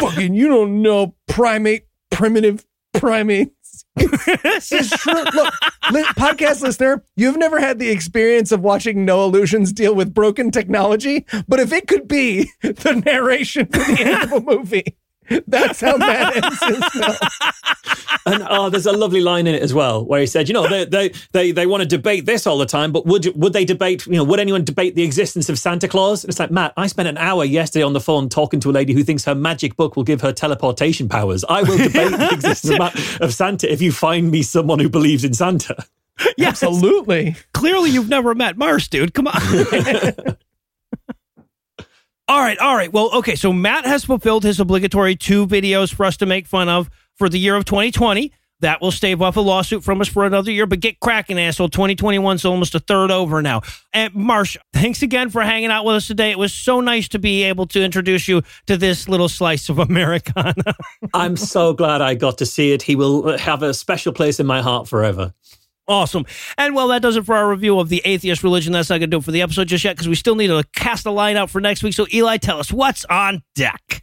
fucking you don't know primate primitive primates. It's true. Look, li- podcast listener, you've never had the experience of watching Noah Lugeons deal with broken technology, but if it could be the narration for the end of a movie, that's how Matt ends his. And oh, there's a lovely line in it as well where he said, you know, they they they, they want to debate this all the time, but would would they debate, you know, would anyone debate the existence of Santa Claus? And it's like, Matt, I spent an hour yesterday on the phone talking to a lady who thinks her magic book will give her teleportation powers. I will debate the existence of, Ma- of Santa if you find me someone who believes in Santa. Yes. Absolutely. Clearly, you've never met Mars, dude. Come on. all right, all right. Well, okay. So Matt has fulfilled his obligatory two videos for us to make fun of for the year of 2020. That will stave off a lawsuit from us for another year. But get cracking, asshole. 2021's almost a third over now. And Marsh, thanks again for hanging out with us today. It was so nice to be able to introduce you to this little slice of Americana. I'm so glad I got to see it. He will have a special place in my heart forever. Awesome. And well, that does it for our review of the atheist religion. That's not going to do it for the episode just yet because we still need to cast a line out for next week. So, Eli, tell us what's on deck.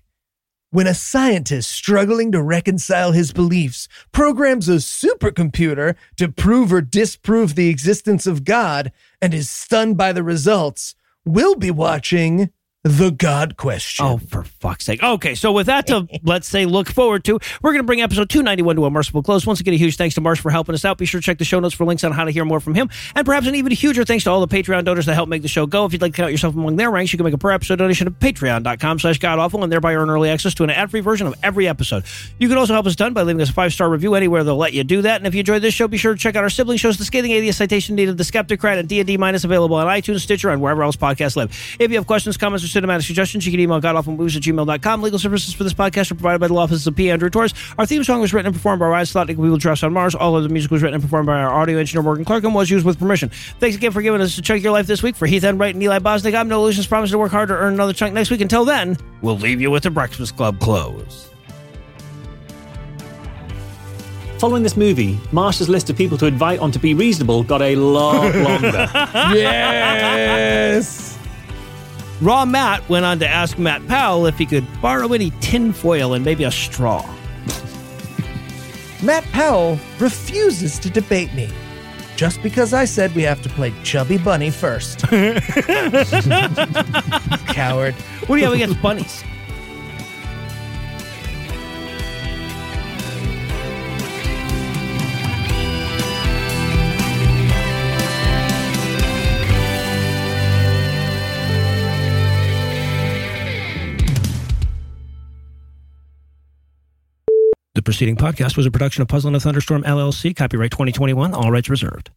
When a scientist struggling to reconcile his beliefs programs a supercomputer to prove or disprove the existence of God and is stunned by the results, we'll be watching The God Question. Oh, for fuck's sake. Okay, so with that to, let's say, look forward to, we're going to bring episode 291 to a merciful close. Once again, a huge thanks to Marsh for helping us out. Be sure to check the show notes for links on how to hear more from him. And perhaps an even huger thanks to all the Patreon donors that help make the show go. If you'd like to count yourself among their ranks, you can make a per episode donation at patreon.com slash godawful and thereby earn early access to an ad-free version of every episode. You can also help us done by leaving us a five-star review anywhere they'll let you do that. And if you enjoyed this show, be sure to check out our sibling shows, The Scathing Atheist Citation Needed, The Skeptocrat, and D&D Minus, available on iTunes, Stitcher, and wherever else podcasts live. If you have questions, comments, or cinematic suggestions, you can email godawfulmovies at gmail.com. Legal services for this podcast are provided by the law offices of P. Andrew Torres. Our theme song was written and performed by Ryan Slotnick. We will dress on Mars. All of the music was written and performed by our audio engineer, Morgan Clark, and was used with permission. Thanks again for giving us a chunk of your life this week. For Heath Enright and Eli Bosnick, I'm Noah Lugeons. Promise to work hard to earn another chunk next week. Until then, we'll leave you with the Breakfast Club close. Following this movie, Marsh's list of people to invite on to be reasonable got a lot longer. yes. Raw Matt went on to ask Matt Powell if he could borrow any tinfoil and maybe a straw. Matt Powell refuses to debate me. Just because I said we have to play Chubby Bunny first. Coward. What do you have against bunnies? The preceding podcast was a production of Puzzle and a Thunderstorm LLC, copyright 2021, all rights reserved.